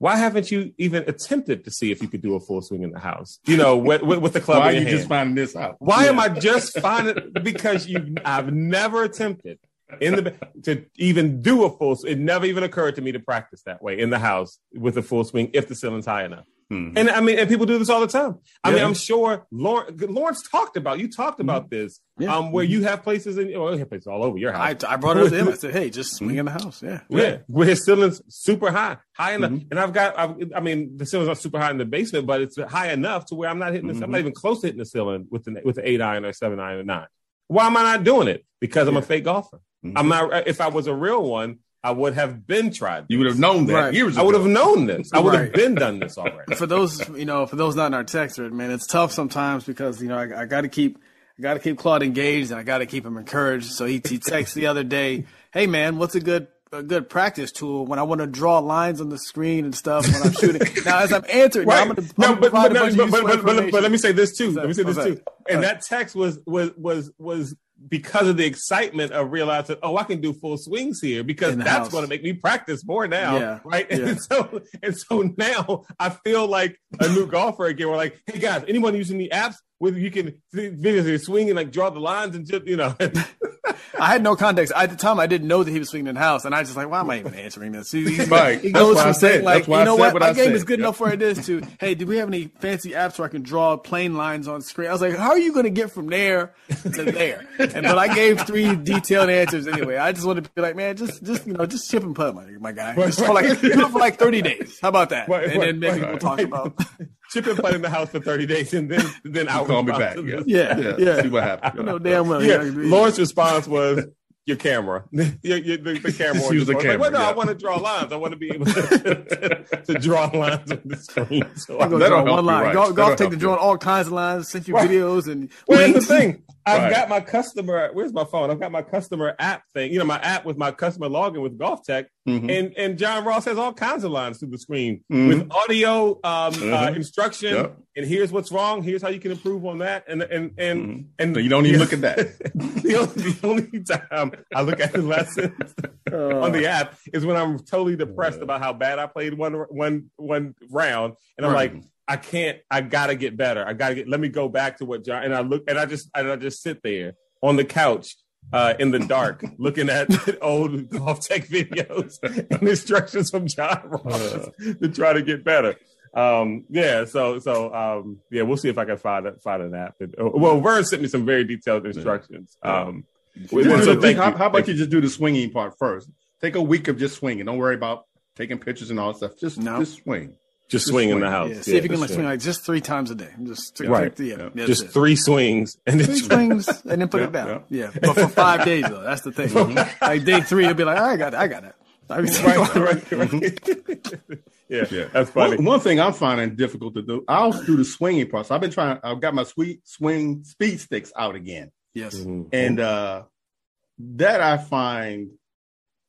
why haven't you even attempted to see if you could do a full swing in the house? You know, with, with, with the club. Why are you hand? just finding this out? Why yeah. am I just finding? because you, I've never attempted in the to even do a full. Swing? It never even occurred to me to practice that way in the house with a full swing if the ceiling's high enough. Mm-hmm. And I mean, and people do this all the time. I yeah. mean, I'm sure Lawrence, Lawrence, talked about you talked about mm-hmm. this, yeah. um, where mm-hmm. you have places in well, you have places all over your house. I, I brought it up to him. I *laughs* said, "Hey, just swing in the house." Yeah, yeah, where his ceiling's super high, high enough. Mm-hmm. And I've got, I've, i mean, the ceiling's not super high in the basement, but it's high enough to where I'm not hitting. This, I'm not mm-hmm. even close to hitting the ceiling with the with the eight iron or seven iron or nine. Why am I not doing it? Because I'm a fake golfer. I'm mm-hmm. not. If I was a real one, I would have been tried. This. You would have known that right. years ago. I would have known this. I would right. have been done this already. *laughs* For those, you know, for those not in our text, man, it's tough sometimes because you know I, I got to keep, I got to keep Claude engaged and I got to keep him encouraged. So he he texted the other day, "Hey man, what's a good a good practice tool when I want to draw lines on the screen and stuff when I'm shooting. *laughs* now, as I'm answering, right. now I'm gonna, no, but, but, but, but, but, but, let me say this too. Let me say this too. And that text was was was was because of the excitement of realizing, oh, I can do full swings here because that's going to make me practice more now, yeah. right? *laughs* Yeah. And so, and so now I feel like a new *laughs* golfer again. We're like, hey guys, anyone using the apps? whether you can see videos swing and like draw the lines and just you know. *laughs* I had no context at the time. I didn't know that he was swinging in the house, and I was just like, why am I even answering this? He, right. *laughs* he goes from saying like, you know what, what my game is good enough where it is to, *laughs* hey, do we have any fancy apps where I can draw plane lines on screen? I was like, how are you going to get from there to there? And but I gave three detailed answers anyway. I just wanted to be like, man, just just you know, just chip and put, my my guy, just *laughs* for like do it for like thirty days. How about that? Right, and then maybe we'll talk about chip and putt in the house for 30 days and then then I'll call me back. Yeah. Yeah, yeah. yeah. See what happens. No damn well. Yeah. Lawrence's response was your camera. *laughs* your, your, the, the *laughs* camera. Use the camera. Like, well, no, yeah. I want to draw lines. I want to be *laughs* able to, to, *laughs* to draw lines on the screen. So I'm going to draw one line. Right. Golf, golf take to drawing all kinds of lines, send you right. videos and. Well, here's the thing. I've right. got my customer. Where's my phone? I've got my customer app thing. You know, my app with my customer login with GolfTek, mm-hmm. and and John Ross has all kinds of lines through the screen mm-hmm. with audio um, uh, mm-hmm. uh, instruction. Yep. And here's what's wrong. Here's how you can improve on that. And and and mm-hmm. and so you don't even yeah. look at that. *laughs* the, only, the, only, time I look at the lessons *laughs* uh, on the app is when I'm totally depressed uh, about how bad I played one one one round, and I'm right. like I can't. I gotta get better. I gotta get. Let me go back to what John. And I look, and I just, and I just sit there on the couch uh, in the dark, *laughs* looking at *laughs* old GolfTek videos *laughs* and instructions from John Ross uh. to try to get better. Um, yeah. So, so, um, yeah, we'll see if I can find a, find an app. That, well, Vern sent me some very detailed instructions. Um, so how, how, about you just do the swinging part first? Take a week of just swinging. Don't worry about taking pictures and all that stuff. Just, no. just swing. Just, swing, swing, in the house. Yeah, see yeah, if you can like swing like just three times a day. Just three, right. Three, yeah, yeah. just three swings and three swings and then put it down. Yeah. but for five days though, that's the thing. Mm-hmm. like day three, you'll be like, I got it, I got it. I mean, right, right, *laughs* right. Mm-hmm. *laughs* yeah, yeah, that's funny. One, one, thing I'm finding difficult to do, I'll do the swinging process. I've been trying. I've got my sweet swing speed sticks out again. Yes, mm-hmm. and uh that I find,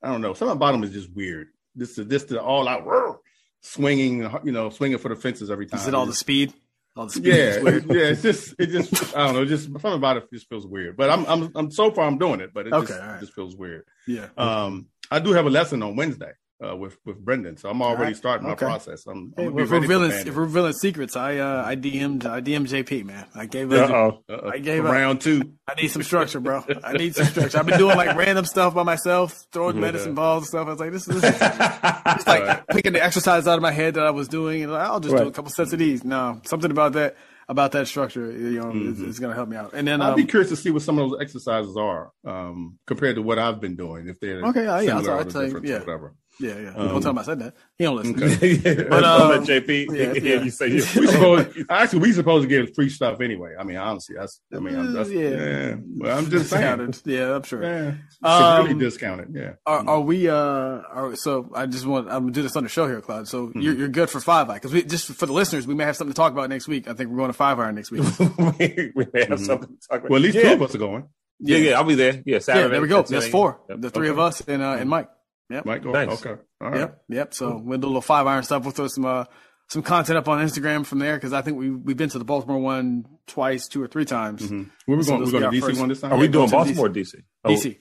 I don't know, something about them is just weird. This is this the all out swinging, you know, swinging for the fences every time. Is it all the speed? All the speed yeah, yeah. It's just, it just, I don't know, just something about it just feels weird. But I'm, I'm, I'm so far I'm doing it, but it okay, just, right. just feels weird. Yeah. Um, I do have a lesson on Wednesday uh, with with Brendan. So I'm already right. starting my process. I'm, hey, I'm if, revealing, if revealing secrets, I uh, I DM'd I DM'd JP man. I gave it. Uh-oh. Uh-oh. I gave round two. I need some structure, bro. I need some structure. I've been doing like random stuff by myself, throwing yeah. medicine balls and stuff. I was like, this is, this is just *laughs* like right. picking the exercise out of my head that I was doing, and like, I'll just right. do a couple sets of these. No, something about that about that structure, you know, mm-hmm. is, is going to help me out. And then I'd um, be curious to see what some of those exercises are um, compared to what I've been doing. If they're okay, yeah, I'll, I'll tell you, yeah. whatever. Yeah, yeah. Um, don't tell him I said that. He don't listen. Okay. *laughs* but um, JP. Yeah, yeah. you say you. *laughs* we supposed, actually, we supposed to get free stuff anyway. I mean, honestly, that's. I mean, I'm, that's, yeah. yeah. Well, I'm just discounted. saying. Yeah, I'm sure. Yeah, severely um, discounted. Yeah. Are, are we? Uh, are so? I just want. I'm gonna do this on the show here, Claude. So mm-hmm. you're, you're good for five iron because we just for the listeners, we may have something to talk about next week. I think we're going to five iron next week. *laughs* we may have mm-hmm. something to talk about. Well, at least yeah. two of us are going. Yeah, yeah, I'll be there. Yeah, Saturday. Yeah, there we go. That's four. Yep. The three okay. of us and uh, and Mike. Yep. Mike, go. Nice. Okay. All right. Yep. Yep. So cool. we'll do a little five iron stuff. We'll throw some uh, some content up on Instagram from there because I think we we've been to the Baltimore one twice, two or three times. Mm-hmm. Where we so going? We're going to DC first. one this time. Are we doing Baltimore DC? DC? Oh. DC.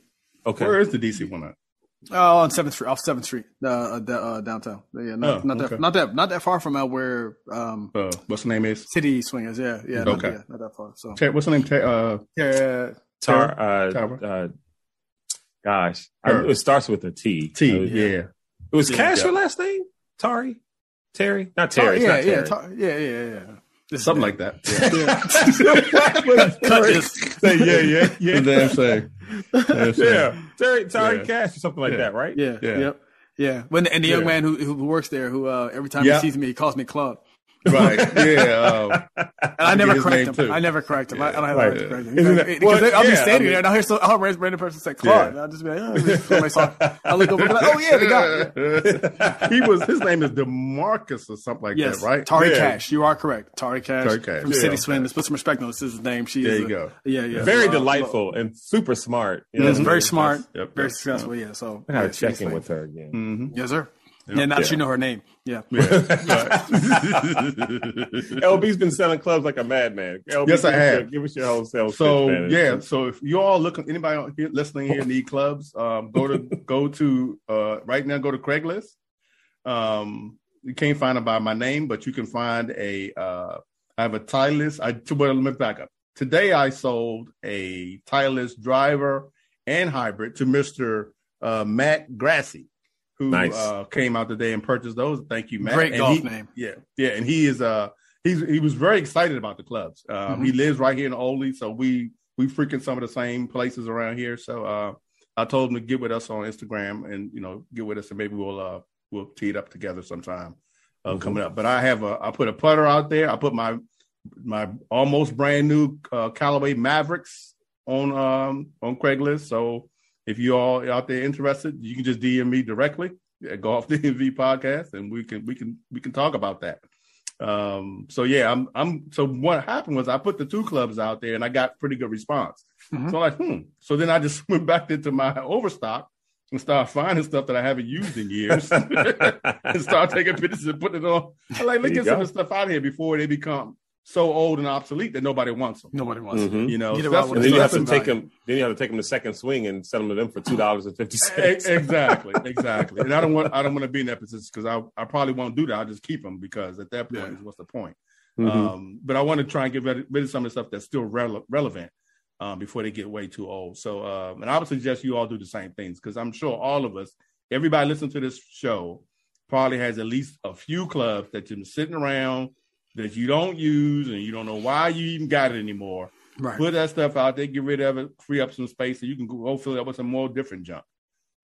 Okay. Where is the DC one at? Oh, on Seventh Street, off Seventh Street, uh, uh, uh, downtown. Yeah, not, oh, not okay. that, not that, not that far from out where. Um, uh, what's the name is? City Swingers. Yeah, yeah. Okay. Not, yeah, not that far. So, what's the name? Uh, yeah, Tar. Uh, uh, gosh, I, it starts with a T. T. yeah. It was Cash your last name? Tari? Terry? Not Terry. Oh, yeah, not yeah, Terry. yeah, yeah, yeah, yeah. Something like that. Yeah. *laughs* Cut this. Say, yeah, yeah, yeah. *laughs* Damn shame. Yeah, Terry, Terry yeah. Cash or something like yeah. that, right? Yeah, yeah, yep, yeah. When and the young man who who works there, who uh, every time he sees me, he calls me Club. Right. Yeah. Um, *laughs* and I, never correct him. Too. I never correct him. Yeah. I, I don't have right. to correct him. Because well, I'll be standing I mean, there and I'll hear some, I'll hear random person say Claude. Yeah. I'll just be like, oh, I'll look over and be like, oh yeah, the guy. *laughs* he was, his name is Demarcus or something like yes. that, right? Tari yeah. Cash. You are correct. Tari Cash. Tari Cash. From City Swim. Let's put some respect on this. Is his name. She there you a, go. Yeah, yeah. Very uh, delightful and super smart. You know, very smart. Yep, very successful. Yeah. So I gotta check in with her again. Mm-hmm. Yes, sir. Yeah, now yeah. you know her name. Yeah. *laughs* yeah. LB's been selling clubs like a madman. LB, yes, I have. Your, give us your whole sales. So yeah, so if you all looking, anybody here, listening here need clubs, um, go to *laughs* go to uh, right now. Go to Craigslist. Um, you can't find them by my name, but you can find a. Uh, I have a Titleist. I well, let me back up. Today I sold a Titleist driver and hybrid to Mister uh, Matt Grassi who nice. uh, came out today and purchased those. Thank you, Matt. Great and golf he, name. Yeah, yeah, and he is uh he's he was very excited about the clubs. Um, mm-hmm. He lives right here in Oldie, so we we freaking some of the same places around here. So uh, I told him to get with us on Instagram and you know get with us and maybe we'll uh we'll tee it up together sometime uh, mm-hmm. coming up. But I have a I put a putter out there. I put my my almost brand new uh, Callaway Mavericks on um on Craigslist. So if you all out there interested, you can just DM me directly at Golf *laughs* DMV podcast, and we can we can we can talk about that. Um, so yeah, I'm I'm so what happened was I put the two clubs out there and I got pretty good response. Mm-hmm. So I'm like, hmm. So then I just *laughs* went back into my overstock and start finding stuff that I haven't used in years *laughs* and start taking pictures and putting it on. I like, let's get some of the stuff out here before they become so old and obsolete that nobody wants them. Nobody wants mm-hmm. them. You know, so and then you have to take them. Then you have to take them to second swing and sell them to them for two dollars and fifty cents. exactly, *laughs* exactly. And I don't want I don't want to be in that position because I I probably won't do that. I'll just keep them because at that point, yeah. what's the point? Mm-hmm. Um, but I want to try and get rid, rid of some of the stuff that's still re- relevant um, before they get way too old. So, uh, and I would suggest you all do the same things because I'm sure all of us, everybody listening to this show, probably has at least a few clubs that you're sitting around that you don't use and you don't know why you even got it anymore. Right. Put that stuff out there, get rid of it, free up some space, so you can go fill it up with some more different junk.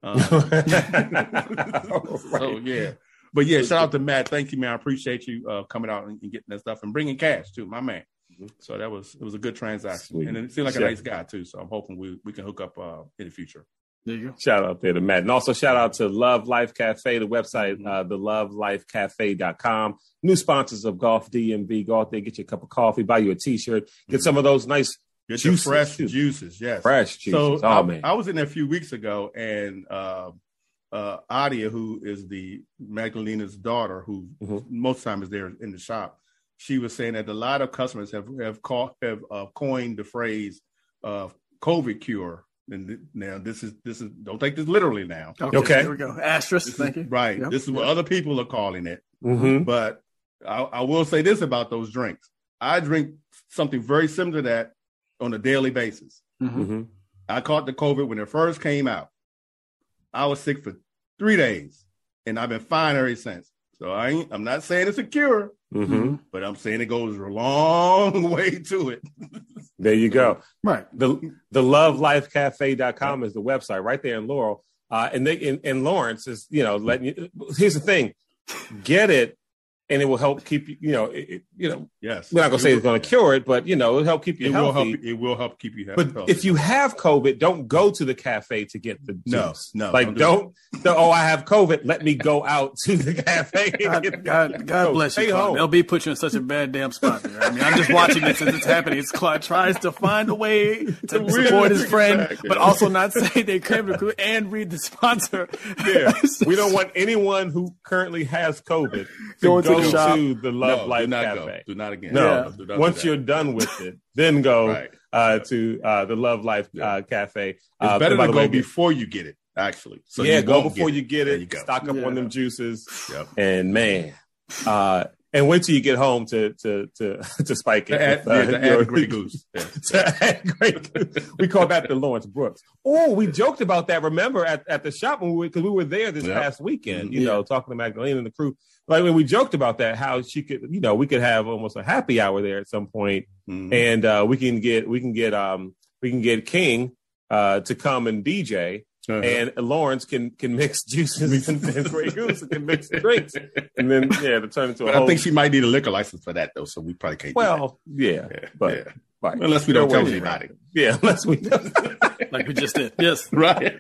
Um, *laughs* *laughs* so yeah, but yeah, shout out to Matt. Thank you, man. I appreciate you uh, coming out and, and, getting that stuff and bringing cash too, my man. Mm-hmm. So that was it was a good transaction, Sweet. and it seemed like a nice guy too. So I'm hoping we we can hook up uh, in the future. There you go. Shout out there to Matt. And also shout out to Love Life Cafe, the website, uh, the lovelifecafe.com. New sponsors of Golf DMV. Go out there, get you a cup of coffee, buy you a t-shirt, get some of those nice Get juices, fresh too. juices, yes. Fresh juices. So oh, I, man. I was in there a few weeks ago and uh, uh, Adia, who is the Magdalena's daughter, who mm-hmm. most time is there in the shop, she was saying that a lot of customers have have, call, have uh, coined the phrase uh, COVID cure and now this is this is don't take this literally now. Okay, okay. here we go. Asterisk. Thank is, you. Right. Yep. This is what yep. other people are calling it. Mm-hmm. But I, I, will say this about those drinks. I drink something very similar to that on a daily basis. Mm-hmm. mm-hmm. I caught the COVID when it first came out. I was sick for three days, and I've been fine ever since. So I ain't, I'm not saying it's a cure, mm-hmm. but I'm saying it goes a long *laughs* way to it. there you go. Right. The the lovelifecafe.com is the website right there in Laurel. Uh, and they in, in Lawrence is, you know, letting you here's the thing. Get it and it will help keep you, you know, it, you know. Yes, we're not going to say it's going to cure it, but you know, it'll help keep you it healthy. Will help, it will help keep you healthy. But if you have COVID, don't go to the cafe to get the juice. No, no, like don't. don't *laughs* oh, I have COVID. Let me go out to the cafe. God, God, God bless you. Home. LB put you in such a bad damn spot there. I mean, I'm just watching this as it's happening. It's Claude tries to find a way to *laughs* support his friend, but also not say they came to and read the sponsor. Yeah, *laughs* we don't want anyone who currently has COVID to go, to the, to the Love no, Life do Cafe. Go. Do not again. No, yeah. once you're done with it, then go *laughs* right. uh, to uh, the Love Life uh, Cafe. It's uh, better to go way, before you get it, actually. So yeah, go before you get it. You go. Stock up yeah. on them juices. Yep. And man, uh, and wait till you get home to to to *laughs* to spike it. Add, uh, yeah, to add Grey Goose. *laughs* Goose. We call that the Lawrence Brooks. Oh, we joked about that. Remember at, at the shop when we because we were there this yep. past weekend. You yeah. know, talking to Magdalena and the crew. Like when we joked about that, how she could, you know, we could have almost a happy hour there at some point, mm-hmm. and uh, we can get we can get um we can get King uh, to come and DJ uh-huh. And Lawrence can can mix *laughs* juices and, and Grey Goose and can mix drinks, and then yeah, to turn into a. But I think she might need a liquor license for that though, so we probably can't. Well, yeah, yeah, but yeah. Right. unless we don't tell anybody. Yeah, *laughs* unless we *laughs* like we just did. Yes, right.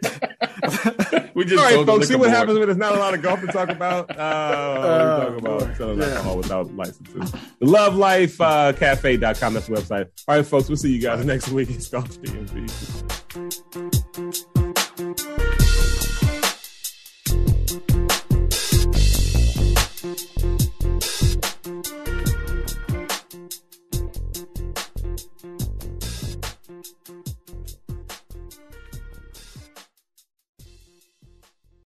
we just all right, folks. See what happens when there's not a lot of golf to talk about. Uh, uh, we talk about selling yeah. alcohol without licenses. LoveLifeCafe.com. Uh, That's the website. All right, folks. We'll see you guys next week. It's Golf DMV.